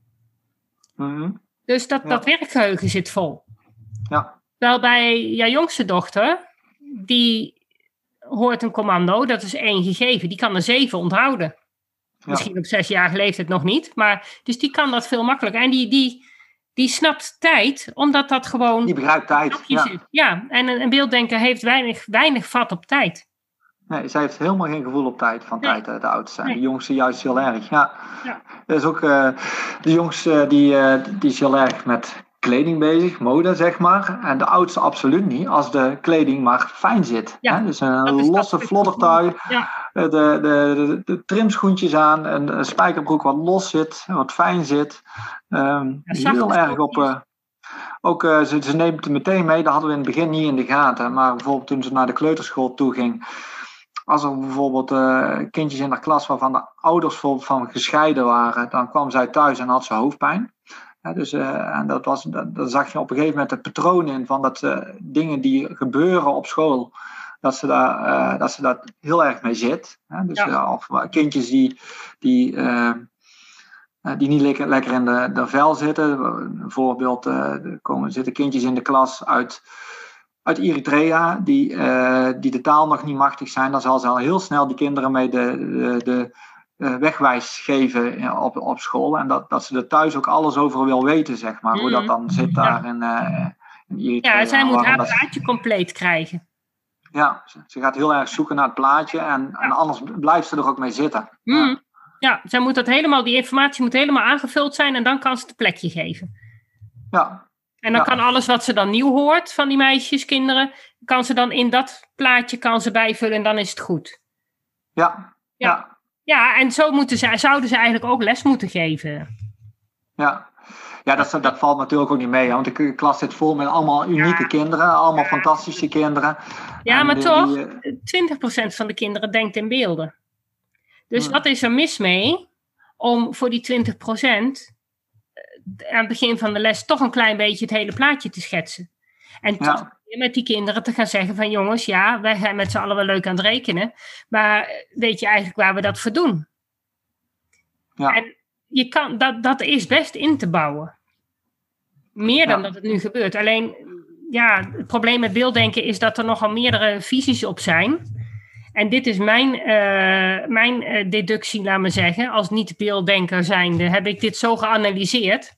Mhm. Dus dat, dat werkgeheugen zit vol. Ja. Terwijl bij jouw jongste dochter, die hoort een commando, dat is één gegeven, die kan er zeven onthouden. Misschien op zesjarige leeftijd nog niet. Maar, dus die kan dat veel makkelijker. En die, die, die snapt tijd, omdat dat gewoon... Die begrijpt tijd, ja. Ja, en een, beelddenker heeft weinig, weinig vat op tijd. Nee, zij heeft helemaal geen gevoel op tijd van tijd, de oudste. En de jongste juist heel erg. Ja. ja. Dat is ook, uh, de jongste die, uh, die is heel erg met kleding bezig, mode zeg maar. En de oudste absoluut niet, als de kleding maar fijn zit. Ja, hè? Dus een losse floddertrui, ja. De, de, de, de, trimschoentjes aan, een, een spijkerbroek wat los zit, wat fijn zit. Um, heel erg op... Uh, ook, uh, ze, ze neemt het meteen mee, dat hadden we in het begin niet in de gaten. Maar bijvoorbeeld toen ze naar de kleuterschool toe ging, als er bijvoorbeeld uh, kindjes in de klas waarvan de ouders van gescheiden waren, dan kwam zij thuis en had ze hoofdpijn. Ja, dus, uh, en dat was, dat, dat, zag je op een gegeven moment het patroon in van dat uh, dingen die gebeuren op school, dat ze daar, dat ze daar heel erg mee zit. Dus, ja. of kindjes die, die, die niet lekker, lekker in de, de vel zitten. Bijvoorbeeld, er komen, zitten kindjes in de klas uit uit Eritrea, die, die de taal nog niet machtig zijn, dan zal ze al heel snel die kinderen mee de, de, de wegwijs geven op, op school. En dat, dat ze er thuis ook alles over wil weten, zeg maar. Hoe dat mhm. dan zit daar in, uh, in Eritrea. Ja, zij moet haar plaatje compleet krijgen. Ja, ze, gaat heel erg zoeken naar het plaatje en, en anders blijft ze er ook mee zitten. Mm. Ja. ja, zij moet dat helemaal, die informatie moet helemaal aangevuld zijn en dan kan ze het plekje geven. Ja, en dan kan alles wat ze dan nieuw hoort van die meisjes, kinderen, kan ze dan in dat plaatje kan ze bijvullen en dan is het goed. Ja. Ja, ja. en zo moeten ze, zouden ze eigenlijk ook les moeten geven. Ja, ja, dat, dat valt natuurlijk ook niet mee, want de klas zit vol met allemaal unieke kinderen, allemaal fantastische kinderen. Ja, maar toch, die... 20% van de kinderen denkt in beelden. Dus wat is er mis mee om voor die 20% aan het begin van de les toch een klein beetje het hele plaatje te schetsen. En toch met die kinderen te gaan zeggen van jongens, ja, wij zijn met z'n allen wel leuk aan het rekenen, maar weet je eigenlijk waar we dat voor doen? Ja. En je kan, dat, dat is best in te bouwen. Meer dan dat het nu gebeurt. Alleen, ja, het probleem met beelddenken is dat er nogal meerdere visies op zijn. En dit is mijn, uh, mijn uh, deductie, laat me zeggen. Als niet-beelddenker zijnde heb ik dit zo geanalyseerd.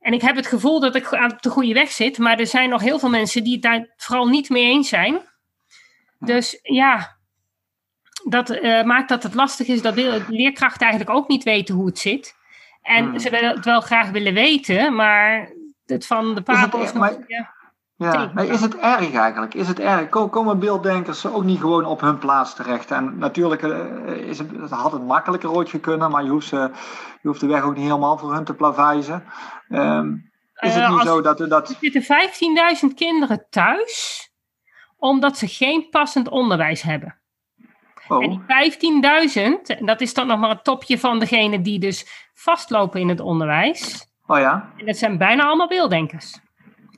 En ik heb het gevoel dat ik aan de goede weg zit. Maar er zijn nog heel veel mensen die het daar vooral niet mee eens zijn. Dus ja, dat uh, maakt dat het lastig is dat leerkrachten eigenlijk ook niet weten hoe het zit. En hmm. ze willen het wel graag willen weten, maar het van de paard is, nog, ja. Ja, maar is het erg eigenlijk? Is het erg? Komen beelddenkers ook niet gewoon op hun plaats terecht? En natuurlijk uh, is het, had het makkelijker ooit kunnen, maar je hoeft, ze, je hoeft de weg ook niet helemaal voor hun te plaveisen. Um, is het uh, niet zo dat... dat... Er zitten 15.000 kinderen thuis, omdat ze geen passend onderwijs hebben. Oh. En die 15.000, dat is dan nog maar het topje van degene die dus vastlopen in het onderwijs. Oh ja? En dat zijn bijna allemaal beelddenkers.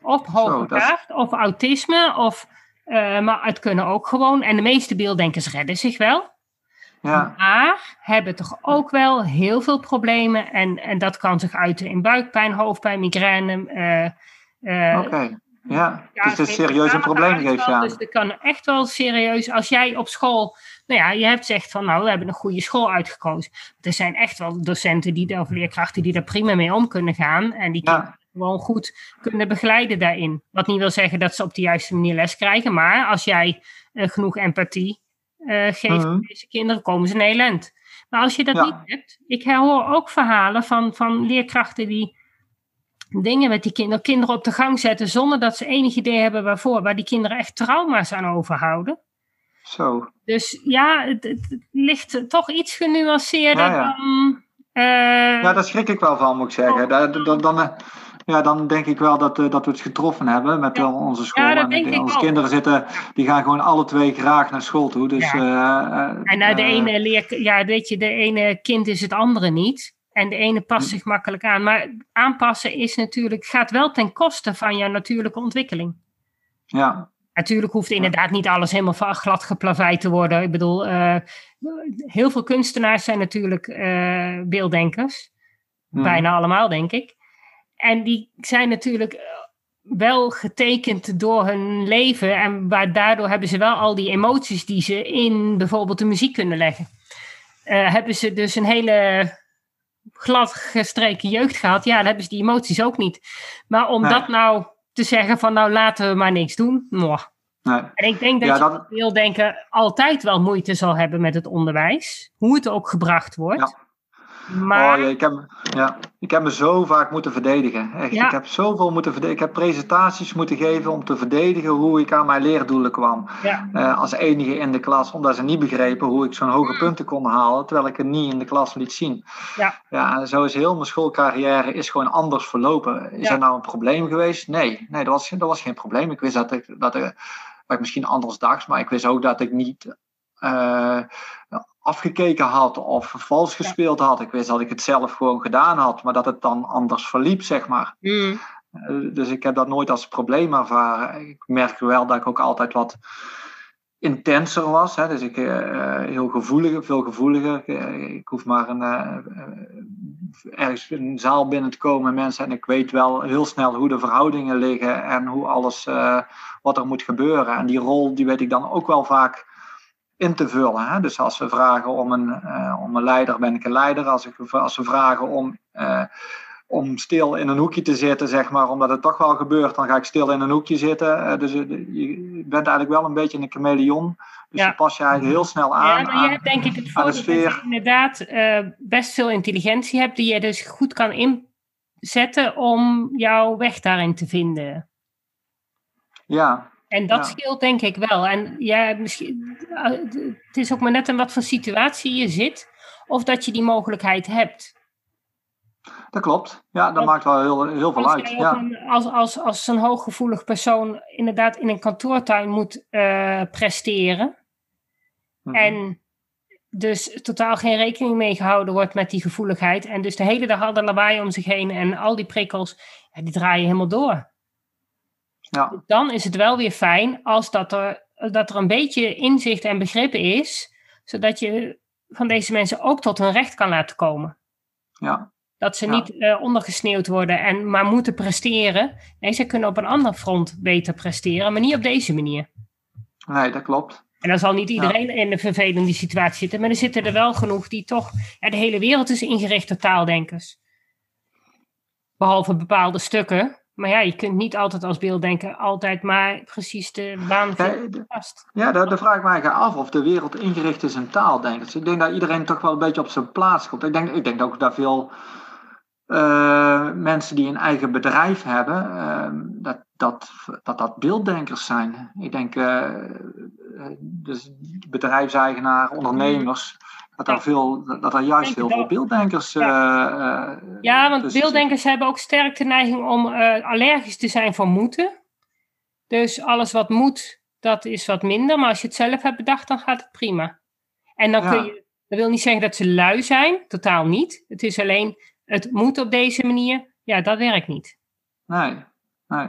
Of hoogbegaafd, of autisme, of, uh, maar het kunnen ook gewoon. En de meeste beelddenkers redden zich wel. Ja. Maar hebben toch ook wel heel veel problemen. En, en dat kan zich uiten in buikpijn, hoofdpijn, migraine. Uh, Oké, ja. ja. Dus het is serieus een probleem geeft je aan. Dus dat kan echt wel serieus. Als jij op school nou ja, je hebt zegt van nou, we hebben een goede school uitgekozen. Er zijn echt wel docenten die, of leerkrachten die daar prima mee om kunnen gaan. En die ja gewoon goed kunnen begeleiden daarin. Wat niet wil zeggen dat ze op de juiste manier les krijgen, maar als jij uh, genoeg empathie uh, geeft uh aan deze kinderen, komen ze in Nederland. Maar als je dat niet hebt, ik hoor ook verhalen van, van leerkrachten die dingen met die kinderen, kinderen op de gang zetten zonder dat ze enig idee hebben waarvoor, waar die kinderen echt trauma's aan overhouden. Zo. Dus ja, het, het ligt toch iets genuanceerder ja, ja. dan. Uh, ja, daar schrik ik wel van, moet ik zeggen. Dan, dan, dan, ja, dan denk ik wel dat, uh, dat we het getroffen hebben met ja. onze school. Ja, en onze kinderen zitten, die gaan gewoon alle twee graag naar school toe. Dus, ja. Uh, en nou, de ene leer, ja, weet je, de ene kind is het andere niet. En de ene past hm. zich makkelijk aan. Maar aanpassen is natuurlijk, gaat wel ten koste van jouw natuurlijke ontwikkeling. Ja. Natuurlijk hoeft inderdaad niet alles helemaal glad geplaveid te worden. Ik bedoel, uh, heel veel kunstenaars zijn natuurlijk uh, beelddenkers. Hm. Bijna allemaal, denk ik. En die zijn natuurlijk eh, wel getekend door hun leven. En waar, daardoor hebben ze wel al die emoties die ze in bijvoorbeeld de muziek kunnen leggen. Uh, hebben ze dus een hele glad gestreken jeugd gehad. Ja, dan hebben ze die emoties ook niet. Maar om dat nou te zeggen van nou laten we maar niks doen. Nee. En ik denk dat Ja, je dat- veel denken altijd wel moeite zal hebben met het onderwijs. Hoe het ook gebracht wordt. Ja. Maar Oh, ja, ik, heb, ja, ik heb me zo vaak moeten verdedigen. Echt, Ja. Ik heb zoveel moeten verdedigen. Ik heb presentaties moeten geven om te verdedigen hoe ik aan mijn leerdoelen kwam. ja, Eh, als enige in de klas, omdat ze niet begrepen hoe ik zo'n hoge punten kon halen, terwijl ik het niet in de klas liet zien. Ja. ja en zo is heel mijn schoolcarrière is gewoon anders verlopen. Is Ja. er nou een probleem geweest? Nee, nee dat, was, dat was geen probleem. Ik wist dat ik, dat, ik, dat ik misschien anders dacht, maar ik wist ook dat ik niet eh, afgekeken had of vals gespeeld had. Ik wist dat ik het zelf gewoon gedaan had, maar dat het dan anders verliep, zeg maar. Mm, Eh, Dus ik heb dat nooit als probleem ervaren. Ik merk wel dat ik ook altijd wat intenser was. Hè? Dus ik eh, heel gevoeliger, veel gevoeliger. Eh, Ik hoef maar een, eh, eh, ergens in een zaal binnen te komen mensen en ik weet wel heel snel hoe de verhoudingen liggen en hoe alles eh, wat er moet gebeuren. En die rol die weet ik dan ook wel vaak in te vullen. Hè? Dus als ze vragen om een, eh, om een leider, ben ik een leider. Als, ik, als ze vragen om eh, om stil in een hoekje te zitten, zeg maar, omdat het toch wel gebeurt, dan ga ik stil in een hoekje zitten. Eh, dus je bent eigenlijk wel een beetje een chameleon. Dus Ja. je pas je eigenlijk heel snel aan. ja, maar aan- je hebt denk ik het voordeel dat je inderdaad best veel intelligentie hebt die je dus goed kan inzetten om jouw weg daarin te vinden. ja, En dat Ja. scheelt denk ik wel. En ja, misschien, eh, het is ook maar net in wat voor situatie je zit, of dat je die mogelijkheid hebt. dat klopt. Ja, dat Want- maakt wel heel, heel veel uit. Ja. een- als, als, als zo'n hooggevoelig persoon inderdaad in een kantoortuin moet eh, presteren, Mhm. en dus totaal geen rekening mee gehouden wordt met die gevoeligheid, en dus de hele dag al de lawaai om zich heen en al die prikkels, ja, die draaien helemaal door. Ja, dan is het wel weer fijn als dat er, dat er een beetje inzicht en begrip is, zodat je van deze mensen ook tot hun recht kan laten komen. ja, Dat ze Ja. niet eh, ondergesneeuwd worden en maar moeten presteren. Nee, ze kunnen op een ander front beter presteren, maar niet op deze manier. nee, dat klopt. En dan zal niet iedereen in een vervelende situatie zitten, maar er zitten er wel genoeg die toch. Ja, de hele wereld is ingericht door taaldenkers. Behalve bepaalde stukken. Maar ja, je kunt niet altijd als beelddenker altijd maar precies de baan vinden Ja, daar, daar vraag ik me eigenlijk af of de wereld ingericht is in taaldenkers. Ik denk dat iedereen toch wel een beetje op zijn plaats komt. Ik denk, ik denk ook dat veel eh, mensen die een eigen bedrijf hebben, eh, dat, dat, dat dat beelddenkers zijn. Ik denk, eh, dus bedrijfseigenaar, ondernemers, dat er, Ja. veel, dat er juist heel veel beelddenkers eh, eh, Ja, want beelddenkers hebben ook sterk de neiging om eh, allergisch te zijn voor moeten. Dus alles wat moet, dat is wat minder. Maar als je het zelf hebt bedacht, dan gaat het prima. En dan Ja. kun je, dat wil niet zeggen dat ze lui zijn, totaal niet. Het is alleen, het moet op deze manier. Ja, dat werkt niet. Nee, nee.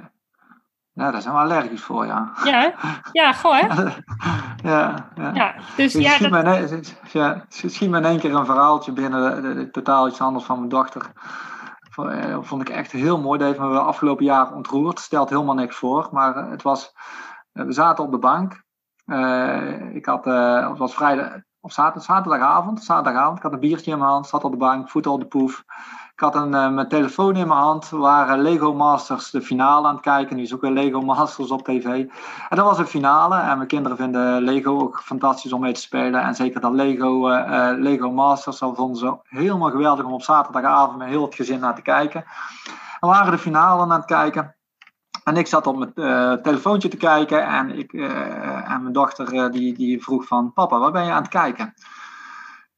Ja, daar zijn we allergisch voor, ja. Ja, ja, goh hè? [LAUGHS] ja, ja. Ja, dus ja, schiet, dat, me in, één- ja, schiet me in één keer een verhaaltje binnen, de- de- totaal iets anders van mijn dochter. Eh, vond ik echt heel mooi. Dat heeft me afgelopen jaar ontroerd. Stelt helemaal niks voor. Maar het was, eh, we zaten op de bank. Eh, ik had, eh, het was vrijdag, of zaterdag, zaterdagavond, zaterdagavond. Ik had een biertje in mijn hand, zat op de bank, voeten op de poef. Ik had een, eh, mijn telefoon in mijn hand. Waren Lego Masters de finale aan het kijken. Nu weer Lego Masters op tv. En dat was een finale. En mijn kinderen vinden Lego ook fantastisch om mee te spelen. En zeker dat Lego, eh, eh, Lego Masters, dat vonden ze helemaal geweldig om op zaterdagavond met heel het gezin naar te kijken. We waren de finale aan het kijken. En ik zat op mijn telefoontje te kijken. En, ik, en mijn dochter die, die vroeg van... Papa, waar ben je aan het kijken?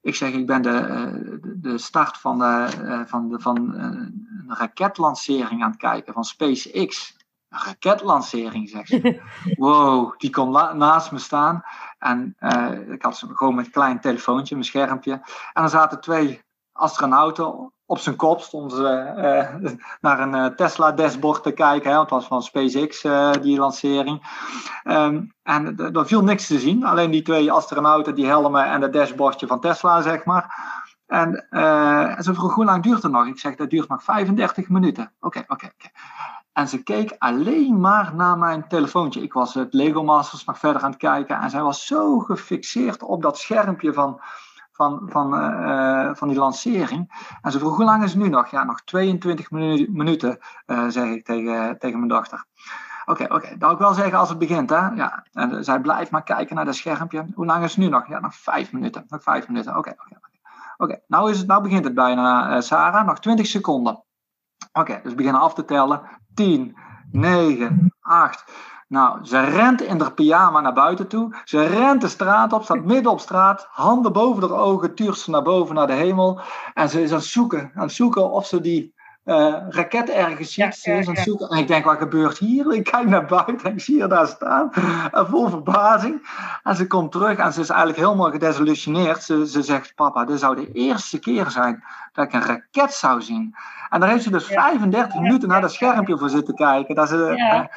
Ik zeg, ik ben de, eh, de- start van, de, eh, van, de, van eh, een raketlancering aan het kijken. Van SpaceX. Een raketlancering, zegt ze. [LAUGHS] Wow, die kon la- naast me staan. En eh, ik had ze gewoon met een klein telefoontje, mijn schermpje. En er zaten twee astronauten op zijn kop. Stonden ze eh, [LAUGHS] naar een eh, Tesla-dashboard te kijken. Hè, was van SpaceX, eh, die lancering. Ehm, en er viel niks te zien. Alleen die twee astronauten, die helmen en het dashboardje van Tesla, zeg maar. En, en ze vroeg, hoe lang duurt het nog? Ik zeg, dat duurt nog 35 minuten. Oké, oké, oké. En ze keek alleen maar naar mijn telefoontje. Ik was het Lego Masters nog verder aan het kijken. En zij was zo gefixeerd op dat schermpje van, van, van, eh, van die lancering. En ze vroeg, hoe lang is het nu nog? Ja, nog 22 minu- minuten, eh, zeg ik tegen, tegen mijn dochter. Oké, oké. Dat wil ik wel zeggen als het begint, hè? Ja. En zij blijft maar kijken naar dat schermpje. Hoe lang is het nu nog? Ja, nog vijf minuten. Nog vijf minuten. Oké, oké. Oké, nou, is het, nou begint het bijna, Sarah. Nog 20 seconden. Oké, dus beginnen af te tellen. 10, 9, 8. Nou, ze rent in haar pyjama naar buiten toe. Ze rent de straat op, staat midden op straat. Handen boven haar ogen, tuurt ze naar boven, naar de hemel. En ze is aan het zoeken, aan het zoeken of ze die uh, raket ergens ziet. zoeken. En ik denk, wat gebeurt hier? Ik kijk naar buiten en ik zie haar daar staan. [LAUGHS] En vol verbazing. En ze komt terug en ze is eigenlijk helemaal gedesillusioneerd. Ze, ze zegt, papa, dit zou de eerste keer zijn dat ik een raket zou zien. En daar heeft ze dus 35 minuten naar dat schermpje voor zitten kijken. Dat ze, ja.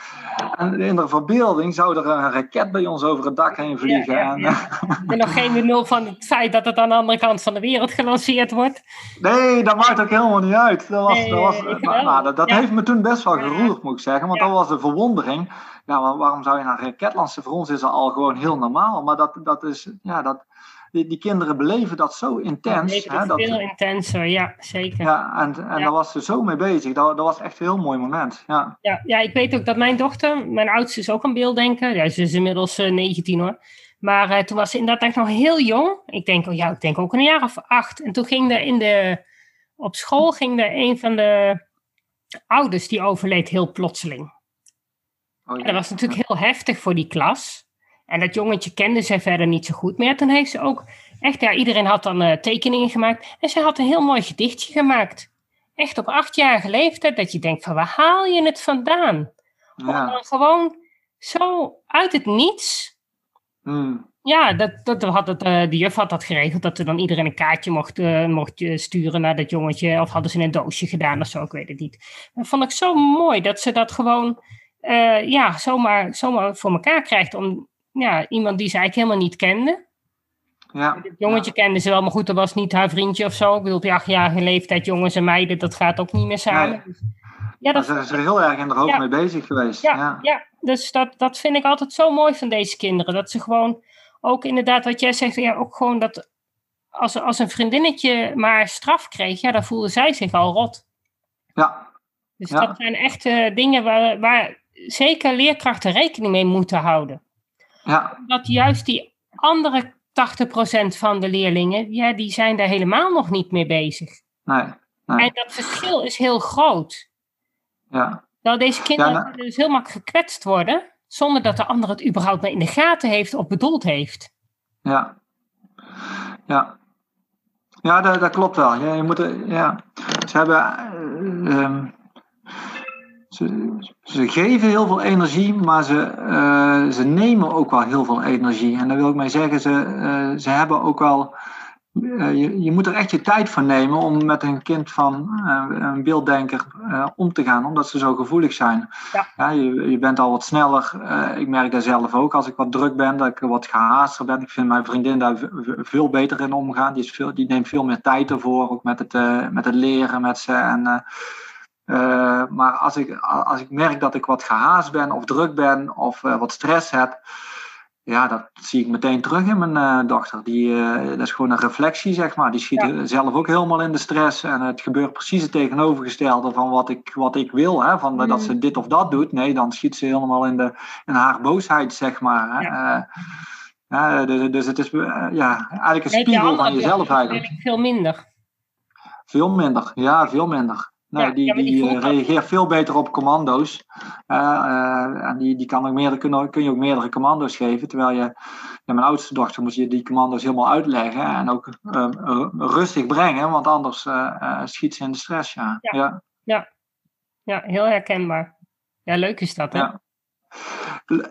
en in de verbeelding zou er een raket bij ons over het dak heen vliegen. Ja, en, [LAUGHS] en nog geen benul van het feit dat het aan de andere kant van de wereld gelanceerd wordt. Nee, dat maakt ook helemaal niet uit. Dat, was, dat, was, nou, dat, dat heeft me toen best wel geroerd, moet ik zeggen. Want dat was de verwondering. Ja, waarom zou je naar een raket lanceren? Voor ons is dat al gewoon heel normaal. Maar dat, dat is, ja, dat, die, die kinderen beleven dat zo intens. Ja, hè, dat, veel intenser, ja, zeker. Ja, en, en daar was ze zo mee bezig. Dat, dat was echt een heel mooi moment. Ja. Ja, ja, ik weet ook dat mijn dochter, mijn oudste is ook een beelddenker. Ja, ze is inmiddels uh, eh, 19 hoor. Maar uh, toen was ze inderdaad echt nog heel jong. Ik denk, oh, ja, ik denk ook een jaar of acht. En toen ging er in de, op school ging er een van de ouders die overleed heel plotseling. Oh, ja. dat was natuurlijk heel heftig voor die klas. En dat jongetje kende ze verder niet zo goed meer. Toen heeft ze ook echt, ja, iedereen had dan uh, tekeningen gemaakt. En ze had een heel mooi gedichtje gemaakt. Echt op achtjarige leeftijd, dat je denkt van waar haal je het vandaan? Ja. Om dan gewoon zo uit het niets. Hmm. Ja, dat, dat had het, uh, de juf had dat geregeld, dat er dan iedereen een kaartje mocht, uh, mocht sturen naar dat jongetje. Of hadden ze in een doosje gedaan of zo, ik weet het niet. Dat vond ik zo mooi dat ze dat gewoon ja, zomaar, zomaar voor elkaar krijgt om ja, iemand die ze eigenlijk helemaal niet kende. Ja, het jongetje kende ze wel, maar goed, dat was niet haar vriendje of zo. Ik bedoel, op achtjarige leeftijd, jongens en meiden, dat gaat ook niet meer samen. Nee. Ja, dat Daar zijn ze heel erg in de hoofd ja. mee bezig geweest. Ja, ja. ja. dus dat, dat vind ik altijd zo mooi van deze kinderen. Dat ze gewoon ook inderdaad, wat jij zegt, ja, ook gewoon dat als, als een vriendinnetje maar straf kreeg, ja, dan voelde zij zich al rot. Ja. Dus dat zijn echt dingen waar, waar zeker leerkrachten rekening mee moeten houden. Ja. Dat juist die andere 80% van de leerlingen, ja, die zijn daar helemaal nog niet mee bezig. Nee, nee. En dat verschil is heel groot. Ja. Dat deze kinderen ja, nou. dus heel makkelijk gekwetst worden, zonder dat de ander het überhaupt maar in de gaten heeft of bedoeld heeft. Ja. Ja. Ja, dat, dat klopt wel. Ja, je moet, ja. Ze hebben... Uh, ze, geven heel veel energie, maar ze, uh, ze nemen ook wel heel veel energie. En daar wil ik mee zeggen, ze, uh, ze hebben ook wel. Je, je, moet er echt je tijd voor nemen om met een kind van een beelddenker om te gaan, omdat ze zo gevoelig zijn. Ja. ja je, je, bent al wat sneller. ik merk dat zelf ook als ik wat druk ben, dat ik wat gehaaster ben. Ik vind mijn vriendin daar veel beter in omgaan. Die, is veel, die neemt veel meer tijd ervoor, ook met het, met het leren met ze. En, maar als ik, als ik merk dat ik wat gehaast ben of druk ben of wat stress heb, ja, dat zie ik meteen terug in mijn uh, dochter. Die, dat is gewoon een reflectie, zeg maar. Die schiet ja. zelf ook helemaal in de stress. En het gebeurt precies het tegenovergestelde van wat ik, wat ik wil. Hè? Van mm. dat ze dit of dat doet. Nee, dan schiet ze helemaal in, de, in haar boosheid, zeg maar. Hè? Ja. ja dus, dus het is ja, eigenlijk een spiegel van jezelf eigenlijk. Veel minder. Veel minder, ja, veel minder. Nee, die, die, die uh, reageert veel beter op commando's. Uh, uh, en die, die kan ook meerdere, kun, kun je ook meerdere commando's geven. Terwijl je, ja, mijn oudste dochter moest je die commando's helemaal uitleggen. En ook rustig brengen, want anders schiet ze in de stress. Ja. Ja. ja. ja. heel herkenbaar. Ja, leuk is dat, hè? Ja.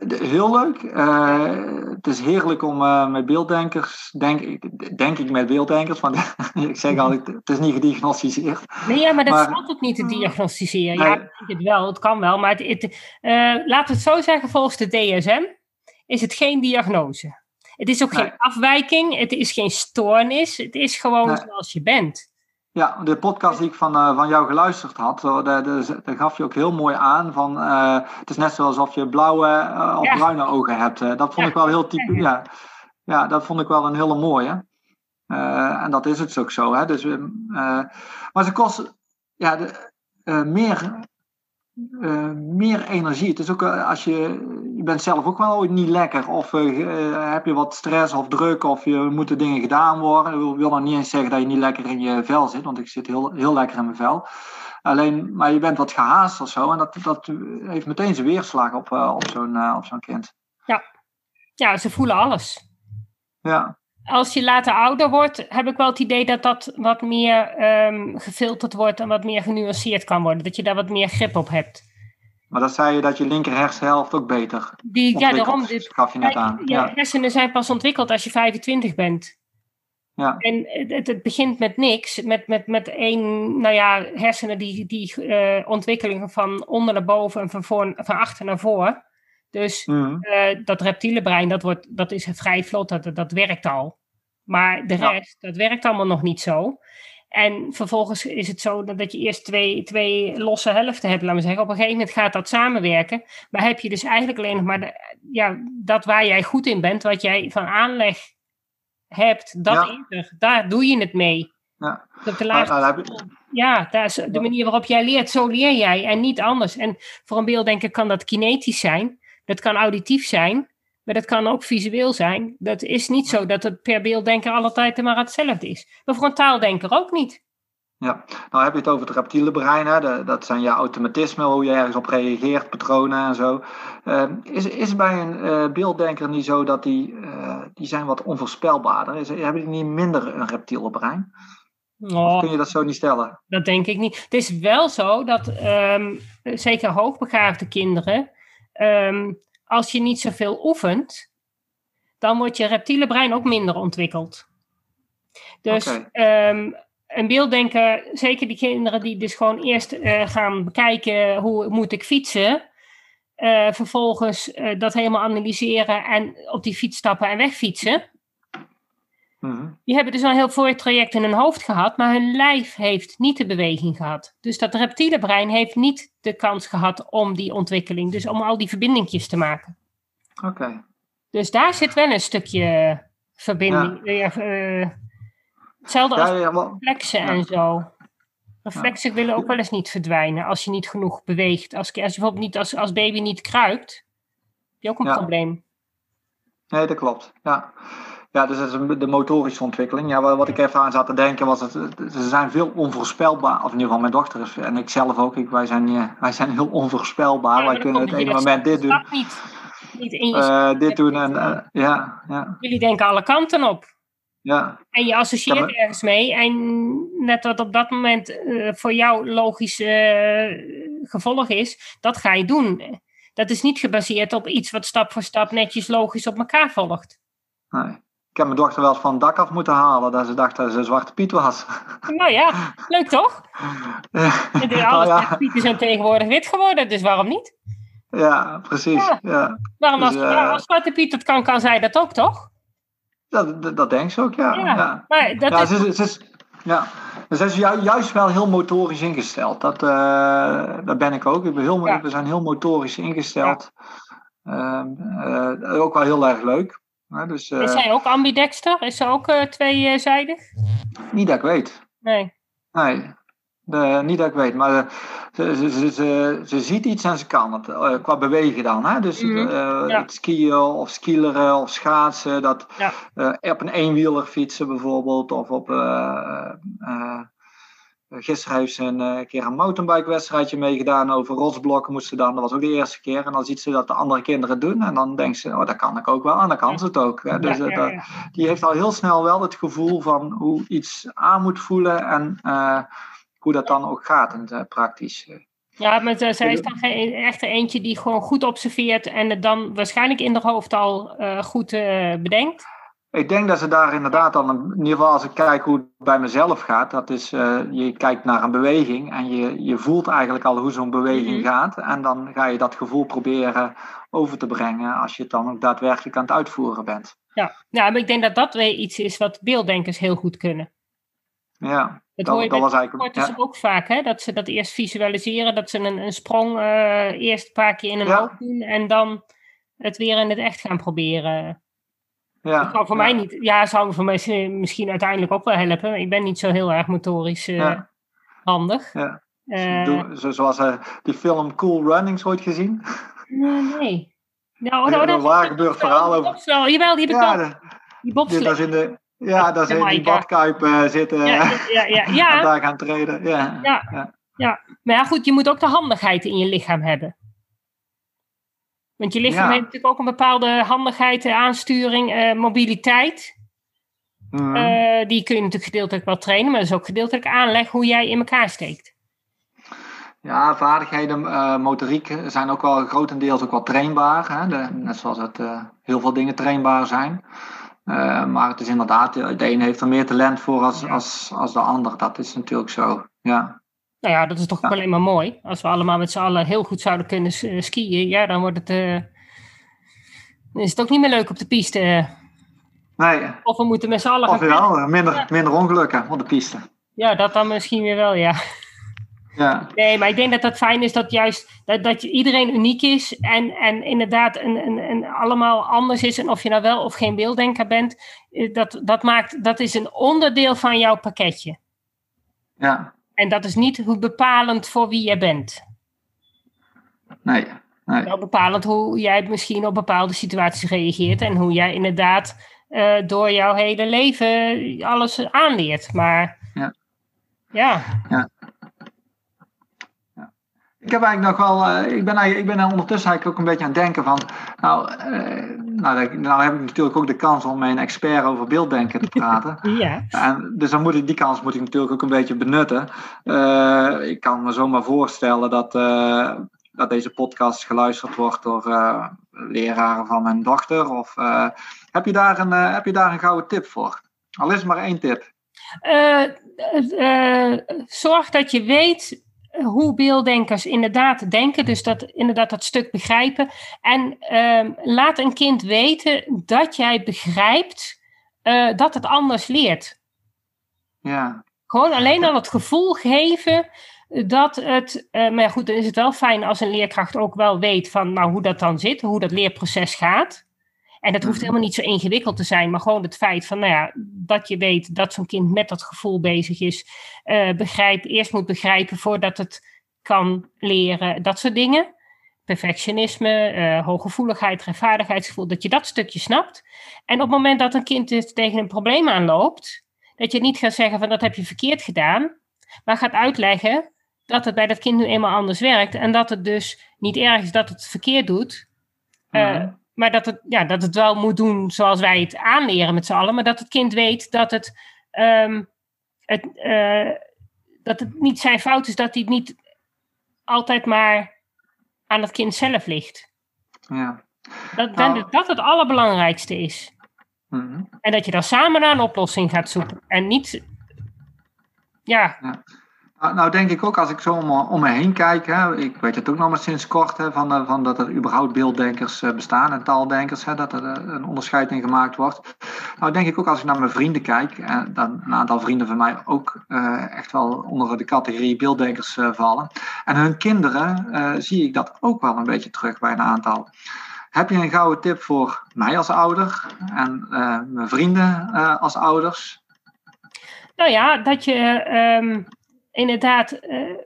Heel leuk. Uh, het is heerlijk om uh, met beelddenkers, denk, denk ik met beelddenkers, want [LAUGHS] ik zeg altijd, het is niet gediagnosticeerd. Nee, ja, maar dat maar, valt ook niet te diagnosticeren. Nee. Ja, ik denk het wel, het kan wel, maar het, het, uh, laten we het zo zeggen, volgens de DSM is het geen diagnose. Het is ook nee. geen afwijking, het is geen stoornis, het is gewoon nee. zoals je bent. Ja, de podcast die ik van, uh, van jou geluisterd had, daar, daar, gaf je ook heel mooi aan van uh, het is net zoals alsof je blauwe uh, of ja. bruine ogen hebt. dat vond ja. ik wel heel typisch. Ja. ja, dat vond ik wel een hele mooie. en dat is het ook zo. Hè? Dus, maar ze kost ja, de, meer uh, meer energie. Het is ook als je, je bent zelf ook wel niet lekker. Of uh, heb je wat stress of druk of je moeten dingen gedaan worden. Ik wil nog niet eens zeggen dat je niet lekker in je vel zit, want ik zit heel, heel lekker in mijn vel. Alleen, maar je bent wat gehaast of zo. En dat, dat heeft meteen zijn weerslag op, op zo'n op zo'n kind. Ja. ja, ze voelen alles. Ja als je later ouder wordt, heb ik wel het idee dat dat wat meer um, gefilterd wordt en wat meer genuanceerd kan worden. Dat je daar wat meer grip op hebt. Maar dat zei je dat je linker hersenhelft ook beter Die, Ja, daarom. Dit, gaf je net aan. Ja, hersenen zijn pas ontwikkeld als je 25 bent. Ja. En het, het, begint met niks, met, met, met één, nou ja, hersenen die, die uh, ontwikkelingen van onder naar boven en van, voor, van achter naar voor. Dus mm. uh, dat reptiele brein, dat, wordt, dat is vrij vlot, dat, dat werkt al. Maar de rest, dat werkt allemaal nog niet zo. En vervolgens is het zo dat je eerst twee, twee losse helften hebt, laten we zeggen. Op een gegeven moment gaat dat samenwerken. Maar heb je dus eigenlijk alleen nog maar de, ja, dat waar jij goed in bent, wat jij van aanleg hebt, dat ja. Daar doe je het mee. Ja. Op de laagste, nou, ja, dat is de manier waarop jij leert, zo leer jij en niet anders. En voor een beelddenker kan dat kinetisch zijn. Dat kan auditief zijn, maar dat kan ook visueel zijn. Dat is niet zo dat het per beelddenker altijd maar hetzelfde is. Maar voor een taaldenker ook niet. Ja, nou heb je het over het reptiele brein. Hè? dat zijn je automatismen, hoe je ergens op reageert, patronen en zo. Uh, is, is bij een uh, beelddenker niet zo dat die, uh, die zijn wat onvoorspelbaarder? Is, hebben die niet minder een reptiele brein? Oh, kun je dat zo niet stellen? Dat denk ik niet. Het is wel zo dat um, zeker hoogbegaafde kinderen Ehm, als je niet zoveel oefent, dan wordt je reptiele brein ook minder ontwikkeld. Dus okay. um, een beelddenker, zeker die kinderen die dus gewoon eerst uh, gaan bekijken hoe moet ik fietsen, uh, vervolgens uh, dat helemaal analyseren en op die fiets stappen en wegfietsen. Mhm. Die hebben dus al een heel voor traject in hun hoofd gehad, maar hun lijf heeft niet de beweging gehad. Dus dat reptiele brein heeft niet de kans gehad om die ontwikkeling, dus om al die verbindingjes te maken. Oké. Dus daar zit wel een stukje verbinding. Ja. Uh, hetzelfde als ja, reflexen en zo. Reflexen willen ook wel eens niet verdwijnen als je niet genoeg beweegt. Als, als je bijvoorbeeld niet als, als baby niet kruipt, heb je ook een probleem. Nee, dat klopt. Ja. Ja, dus dat is de motorische ontwikkeling. Ja, wat ik even aan zat te denken was, dat ze zijn veel onvoorspelbaar. Of in ieder geval mijn dochter is, en ik zelf ook. Ik, wij, zijn, wij zijn heel onvoorspelbaar. Ja, wij kunnen het ene moment dit doen. Niet, niet in je uh, dit doen en uh, ja, ja. Jullie denken alle kanten op. Ja. En je associeert maar... ergens mee. En net wat op dat moment uh, voor jou logisch gevolg is, dat ga je doen. Dat is niet gebaseerd op iets wat stap voor stap netjes logisch op elkaar volgt. Nee. Ik heb mijn dochter wel eens van het dak af moeten halen, dat ze dacht dat ze zwarte piet was. [LAUGHS] Nou ja, leuk toch? [LAUGHS] Ja. Alle nou ja. pieten zijn tegenwoordig wit geworden, dus waarom niet? Ja, precies. Ja. Waarom dus, als, uh, als zwarte piet dat kan, kan zij dat ook toch? Dat, dat, dat denk ze ook, ja. ja. Maar dat is... Ze, ze, ze, ja. Is juist wel heel motorisch ingesteld. Dat, uh, dat ben ik ook. Ik ben heel, We zijn heel motorisch ingesteld. Uh, uh, ook wel heel erg leuk dus, is zij ook ambidexter? Is ze ook uh, tweezijdig? Niet dat ik weet. Nee. Nee, de, niet dat ik weet, maar uh, ze, ze, ze, ze, ziet iets en ze kan het. Uh, qua bewegen dan. Hè? Dus mm -hmm. ja. het skiën of skileren of schaatsen. Dat, ja. op een eenwieler fietsen bijvoorbeeld. Of op Gisteren heeft ze een uh, keer een mountainbike-wedstrijdje meegedaan over rotsblokken. Moest ze dan, dat was ook de eerste keer. En dan ziet ze dat de andere kinderen doen. En dan denkt ze, oh, dat kan ik ook wel. En dan kan ze het ook. Hè. Dus ja, ja, ja. die heeft al heel snel wel het gevoel van hoe iets aan moet voelen. En uh, hoe dat dan ook gaat in het praktisch. Ja, maar zij is dan geen, echt eentje die gewoon goed observeert. En het dan waarschijnlijk in haar hoofd al uh, goed bedenkt. Ik denk dat ze daar inderdaad dan, in ieder geval als ik kijk hoe het bij mezelf gaat, dat is, uh, je kijkt naar een beweging en je, je voelt eigenlijk al hoe zo'n beweging mm-hmm. gaat. En dan ga je dat gevoel proberen over te brengen als je het dan ook daadwerkelijk aan het uitvoeren bent. Ja, ja maar ik denk dat dat weer iets is wat beelddenkers heel goed kunnen. Ja, dat, hoor je dat was eigenlijk ja. ook vaak, hè? dat ze dat eerst visualiseren, dat ze een, een sprong uh, eerst een paar keer in een ja. hoofd doen en dan het weer in het echt gaan proberen. Ja, dat zou voor ja. mij niet. Ja, zou voor mij misschien uiteindelijk ook wel helpen. Ik ben niet zo heel erg motorisch uh, ja. handig. Ja. Uh, zoals uh, die film Cool Runnings ooit gezien? Nee, nee. Nou, nou, dat is een gebeurd verhaal over. Jawel, die heb ik ja, wel. Die bobslee. De, ja, dat is in die badkuip zitten. Ja, ja, ja. ja. [LAUGHS] en daar gaan treden. Ja. Ja. Ja. ja. Maar ja, goed, je moet ook de handigheid in je lichaam hebben. Want je lichaam heeft natuurlijk ook een bepaalde handigheid, aansturing, uh, mobiliteit. Mm. Uh, die kun je natuurlijk gedeeltelijk wel trainen, maar dat is ook gedeeltelijk aanleg hoe jij in elkaar steekt. Ja, vaardigheden, uh, motoriek zijn ook wel grotendeels ook wel trainbaar. Hè? De, net zoals het heel veel dingen trainbaar zijn. maar het is inderdaad, de een heeft er meer talent voor als, als, als de ander. Dat is natuurlijk zo, ja. Nou ja, dat is toch ja. alleen maar mooi. Als we allemaal met z'n allen heel goed zouden kunnen skiën, ja, dan wordt het. Uh, dan is het ook niet meer leuk op de piste. Nee. Of we moeten met z'n allen. Of wel, minder, ja. minder ongelukken op de piste. Ja, dat dan misschien weer wel, ja. Ja. Nee, maar ik denk dat het fijn is dat juist dat, dat iedereen uniek is en, en inderdaad een, een, een allemaal anders is. En of je nou wel of geen beelddenker bent, dat, dat, maakt, dat is een onderdeel van jouw pakketje. Ja. En dat is niet hoe bepalend voor wie je bent. Nee. nee. Wel bepalend hoe jij misschien op bepaalde situaties reageert en hoe jij inderdaad uh, door jouw hele leven alles aanleert. Maar ja. Ja. ja. Ik heb eigenlijk nog wel, uh, ik, ben ik ben ondertussen eigenlijk ook een beetje aan het denken van, nou, uh, nou, nou heb ik natuurlijk ook de kans om met een expert over beelddenken te praten. [LAUGHS] ja. En, dus dan moet ik, die kans moet ik natuurlijk ook een beetje benutten. Uh, ik kan me zomaar voorstellen dat, dat deze podcast geluisterd wordt door leraren van mijn dochter. Of heb, je daar een, heb je daar een gouden tip voor? Al is maar één tip. zorg dat je weet hoe beelddenkers inderdaad denken, dus dat inderdaad dat stuk begrijpen. En uh, laat een kind weten dat jij begrijpt uh, dat het anders leert. Ja. Gewoon alleen al het gevoel geven dat het. Uh, maar goed, dan is het wel fijn als een leerkracht ook wel weet van nou, hoe dat dan zit, hoe dat leerproces gaat. En dat hoeft helemaal niet zo ingewikkeld te zijn, maar gewoon het feit van, nou ja, dat je weet dat zo'n kind met dat gevoel bezig is, uh, begrijp, eerst moet begrijpen voordat het kan leren, dat soort dingen. Perfectionisme, uh, hooggevoeligheid, rechtvaardigheidsgevoel, dat je dat stukje snapt. En op het moment dat een kind dus tegen een probleem aanloopt, dat je niet gaat zeggen van dat heb je verkeerd gedaan, maar gaat uitleggen dat het bij dat kind nu eenmaal anders werkt en dat het dus niet erg is dat het verkeerd doet. Uh, maar dat het, ja, dat het wel moet doen zoals wij het aanleren met z'n allen. Maar dat het kind weet dat het, um, het, uh, dat het niet zijn fout is. Dat hij het niet altijd maar aan het kind zelf ligt. Ja. Dat, nou, dat het allerbelangrijkste is. -hmm. En dat je dan samen naar een oplossing gaat zoeken. En niet... Ja. ja. Nou, denk ik ook als ik zo om, om me heen kijk, hè, ik weet het ook nog maar sinds kort, hè, van, van dat er überhaupt beelddenkers bestaan en taaldenkers, hè, dat er een onderscheid in gemaakt wordt. Nou, denk ik ook als ik naar mijn vrienden kijk, en dan een aantal vrienden van mij ook echt wel onder de categorie beelddenkers vallen. En hun kinderen zie ik dat ook wel een beetje terug bij een aantal. Heb je een gouden tip voor mij als ouder en mijn vrienden als ouders? Nou ja, dat je. Um inderdaad, uh,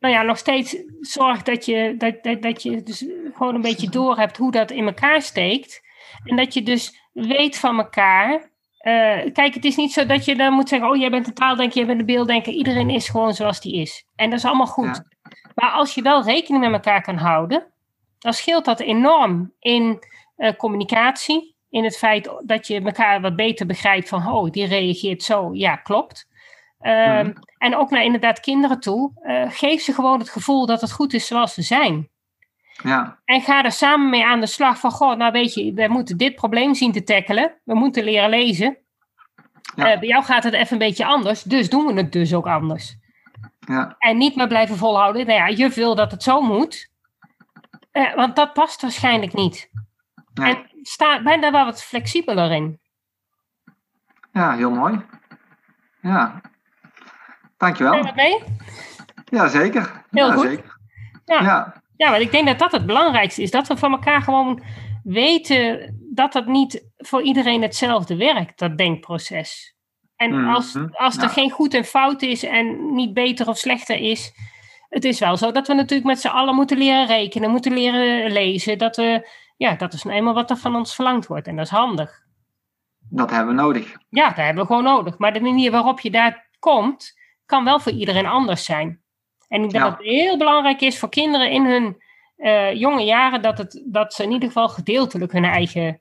nou ja, nog steeds zorgt dat je, dat, dat, dat je dus gewoon een beetje door hebt hoe dat in elkaar steekt. En dat je dus weet van elkaar. Uh, kijk, het is niet zo dat je dan moet zeggen: Oh, jij bent een taaldenker, jij bent een beelddenker. Iedereen is gewoon zoals die is. En dat is allemaal goed. Ja. Maar als je wel rekening met elkaar kan houden, dan scheelt dat enorm in uh, communicatie. In het feit dat je elkaar wat beter begrijpt van: Oh, die reageert zo. Ja, klopt. Uh, mm. En ook naar inderdaad kinderen toe. Uh, geef ze gewoon het gevoel dat het goed is zoals ze zijn. Ja. En ga er samen mee aan de slag van, goh, nou weet je, we moeten dit probleem zien te tackelen. We moeten leren lezen. Ja. Uh, bij jou gaat het even een beetje anders, dus doen we het dus ook anders. Ja. En niet maar blijven volhouden. Nou ja, je wil dat het zo moet. Uh, want dat past waarschijnlijk niet. Nee. En sta, ben daar wel wat flexibeler in. Ja, heel mooi. Ja, Dankjewel. Ben je dat mee? Ja, zeker. Heel ja, goed. Zeker. Ja. Ja. ja, want ik denk dat dat het belangrijkste is. Dat we van elkaar gewoon weten dat dat niet voor iedereen hetzelfde werkt, dat denkproces. En Mhm, als, als er ja. geen goed en fout is en niet beter of slechter is. Het is wel zo dat we natuurlijk met z'n allen moeten leren rekenen, moeten leren lezen. Dat, we, ja, dat is nou eenmaal wat er van ons verlangd wordt. En dat is handig. Dat hebben we nodig. Ja, dat hebben we gewoon nodig. Maar de manier waarop je daar komt, kan wel voor iedereen anders zijn. En ik denk Ja. dat het heel belangrijk is voor kinderen in hun eh, jonge jaren dat, het, dat ze in ieder geval gedeeltelijk hun eigen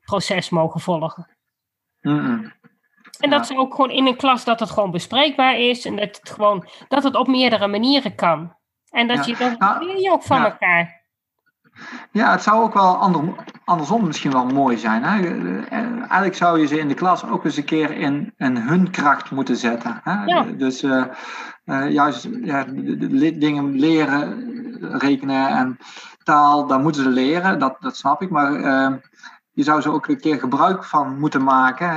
proces mogen volgen. En Ja. dat ze ook gewoon in een klas dat het gewoon bespreekbaar is en dat het gewoon dat het op meerdere manieren kan. En dat Ja. je dan Nou, leer je ook van elkaar. Ja, het zou ook wel ander, andersom misschien wel mooi zijn. Hè? Eh, Eigenlijk zou je ze in de klas ook eens een keer in, in hun kracht moeten zetten. Hè? Ja. Dus eh, eh, juist ja, dingen leren, rekenen en taal, daar moeten ze leren, dat, dat snap ik. Maar eh, je zou ze ook een keer gebruik van moeten maken.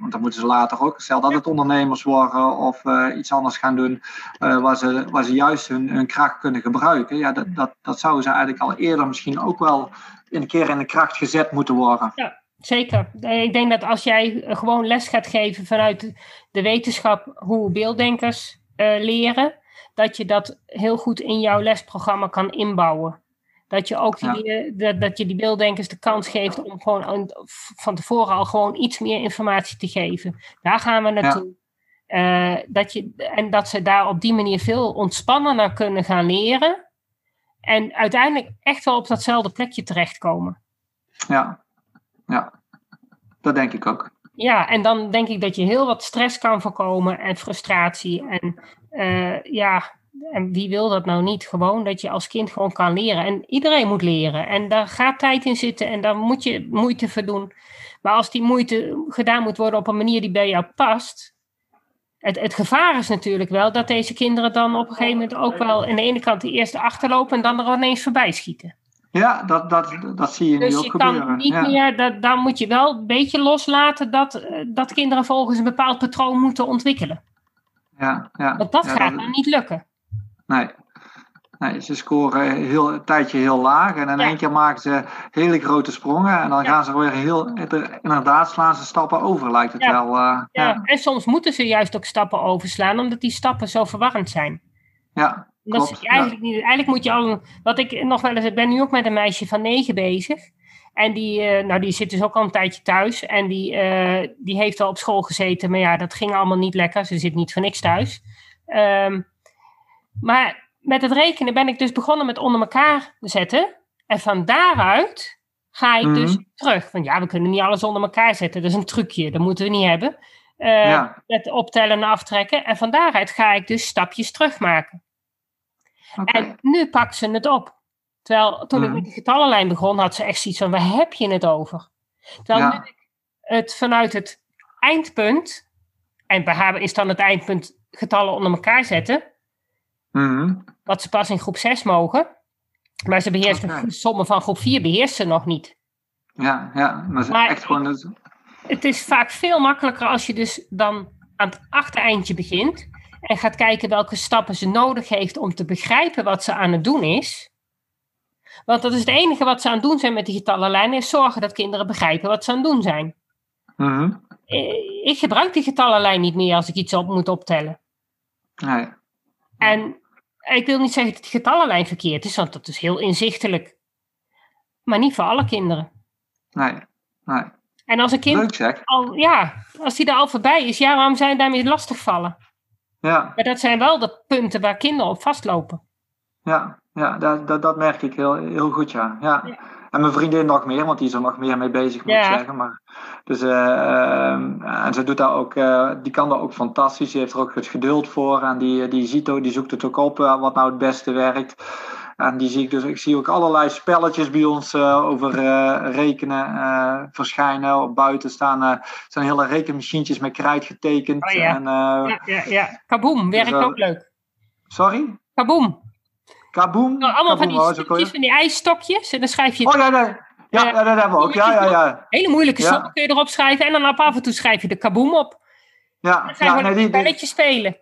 want dan moeten ze later ook, stel dat het ondernemers worden of eh, iets anders gaan doen, eh, waar, ze, waar ze juist hun, kracht kunnen gebruiken. Ja, dat, dat, dat zouden ze eigenlijk al eerder misschien ook wel een keer in de kracht gezet moeten worden. Zeker. Eh, Ik denk dat als jij gewoon les gaat geven vanuit de wetenschap hoe beelddenkers leren, dat je dat heel goed in jouw lesprogramma kan inbouwen. Dat je ook die, Ja. dingen- dat, dat je die beelddenkers de kans geeft om gewoon aan- van tevoren al gewoon iets meer informatie te geven. Daar gaan we naartoe. Eh, dat je, en dat ze daar op die manier veel ontspannender kunnen gaan leren. En uiteindelijk echt wel op datzelfde plekje terechtkomen. Ja, ja. dat denk ik ook. Ja, en dan denk ik dat je heel wat stress kan voorkomen en frustratie. En eh, ja, en wie wil dat nou niet? Gewoon dat je als kind gewoon kan leren. En iedereen moet leren. En daar gaat tijd in zitten en daar moet je moeite voor doen. Maar als die moeite gedaan moet worden op een manier die bij jou past. Het, het gevaar is natuurlijk wel dat deze kinderen dan op een gegeven moment ook wel aan de ene kant de eerste achterlopen en dan er ineens voorbij schieten. Ja, dat, dat, dat zie je nu Dus ook je gebeuren. kan niet ja. meer, dat, dan moet je wel een beetje loslaten dat, eh, dat kinderen volgens een bepaald patroon moeten ontwikkelen. Ja, ja. Want dat Ja, gaat dan niet lukken. Nee. nee, ze scoren heel, een tijdje heel laag en in één keer maken ze hele grote sprongen en dan gaan ze weer heel, inderdaad slaan ze stappen over, lijkt het wel. eh, Ja. ja, En soms moeten ze juist ook stappen overslaan, omdat die stappen zo verwarrend zijn. ja, Dat is eigenlijk, niet, eigenlijk moet je al, wat ik nog wel eens, ik ben nu ook met een meisje van negen bezig. En die, eh, nou, die zit dus ook al een tijdje thuis. En die, eh, die heeft al op school gezeten, maar ja, dat ging allemaal niet lekker. Ze zit niet voor niks thuis. Ehm, maar met het rekenen ben ik dus begonnen met onder elkaar zetten. En van daaruit ga ik dus Mhm. terug. Want ja, we kunnen niet alles onder elkaar zetten. Dat is een trucje, dat moeten we niet hebben. Ja. Met optellen en aftrekken. En van daaruit ga ik dus stapjes terugmaken. En nu pakt ze het op. Terwijl toen ik Mhm. met die getallenlijn begon, had ze echt zoiets van, waar heb je het over? Terwijl Ja. nu ik het vanuit het eindpunt, en bij haar is dan het eindpunt getallen onder elkaar zetten, Mhm. wat ze pas in groep 6 mogen. Maar ze beheerst Oké. de sommen van groep 4 beheerst ze nog niet. Ja, ja, maar, ze- Maar echt gewoon. dus- Het is vaak veel makkelijker als je dus dan aan het achtereindje begint en gaat kijken welke stappen ze nodig heeft om te begrijpen wat ze aan het doen is. Want dat is het enige wat ze aan het doen zijn met die getallenlijnen, is zorgen dat kinderen begrijpen wat ze aan het doen zijn. Mhm. Eh, Ik gebruik die getallenlijn niet meer als ik iets op moet optellen. Nee. En ik wil niet zeggen dat die getallenlijn verkeerd is, want dat is heel inzichtelijk. Maar niet voor alle kinderen. Nee. Nee. En als een kind Leuk al, ja, als die er al voorbij is, ja, waarom zijn daarmee lastigvallen? Ja, Maar dat zijn wel de punten waar kinderen op vastlopen. ja, ja dat, dat, dat merk ik heel, heel goed, ja. ja. Ja. En mijn vriendin nog meer, want die is er nog meer mee bezig, moet Ja. ik zeggen. Maar, dus, eh, ehm, en ze doet daar ook, eh, die kan daar ook fantastisch. Die heeft er ook het geduld voor. En die, die ziet ook, die zoekt het ook op eh, wat nou het beste werkt. En die zie ik dus, ik zie ook allerlei spelletjes bij ons eh, over eh, rekenen eh, verschijnen. Op buiten staan, eh zijn hele rekenmachientjes met krijt getekend. Oh ja. en, eh, Ja, ja, ja. Kaboom, werkt wel- ook leuk. Sorry? Kaboom. Kaboom? Nou, allemaal van die oh, stukjes, van die ijsstokjes. En dan schrijf je Oh ja, nee. Ja, ja, dat hebben we ook. Ja, ja, ja. hele moeilijke Ja. sommen kun je erop schrijven. En dan af en toe schrijf je de kaboom op. Ja, Dan ga je ja, gewoon nee, een spelletje spelen.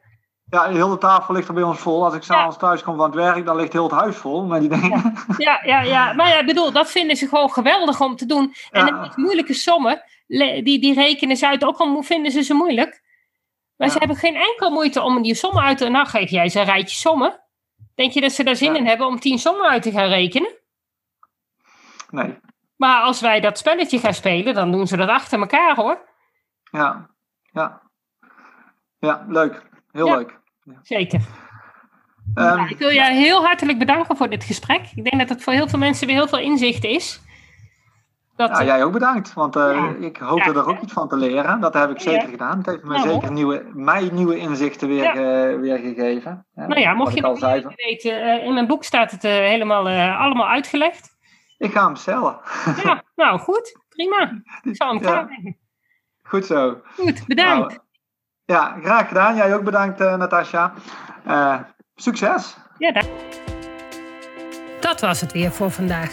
ja, de hele tafel ligt er bij ons vol. Als ik s'avonds thuis kom van het werk, dan ligt heel het huis vol met die dingen. Ja, ja, ja. Maar ja, ik bedoel, dat vinden ze gewoon geweldig om te doen. En Ja. moeilijke sommen, die, die rekenen ze uit. Ook al vinden ze ze moeilijk. Maar ze hebben geen enkel moeite om die sommen uit te... Nou, geef jij ze een rijtje sommen. Denk je dat ze daar zin in hebben om tien sommen uit te gaan rekenen? Nee. Maar als wij dat spelletje gaan spelen, dan doen ze dat achter elkaar hoor. Ja, ja. Ja, leuk. Heel Ja. leuk. Zeker. Ehm, ik wil jou heel hartelijk bedanken voor dit gesprek. Ik denk dat het voor heel veel mensen weer heel veel inzicht is. Dat, ja, jij ook bedankt, want eh, Ja. ik hoopte Ja. er ook iets van te leren. Dat heb ik Ja. zeker gedaan. Het heeft mij Nou, zeker nieuwe, mij nieuwe inzichten weer, Ja. weer gegeven. Nou ja, mocht je nog van- weten, eh, in mijn boek staat het eh, helemaal allemaal uitgelegd. Ik ga hem bestellen. Ja, [LAUGHS] nou goed, prima. Ik zal hem klaarleggen. Goed zo. Goed, bedankt. Nou, ja, graag gedaan. Jij ook bedankt, Natasja. Succes! Ja, daar. Dat was het weer voor vandaag.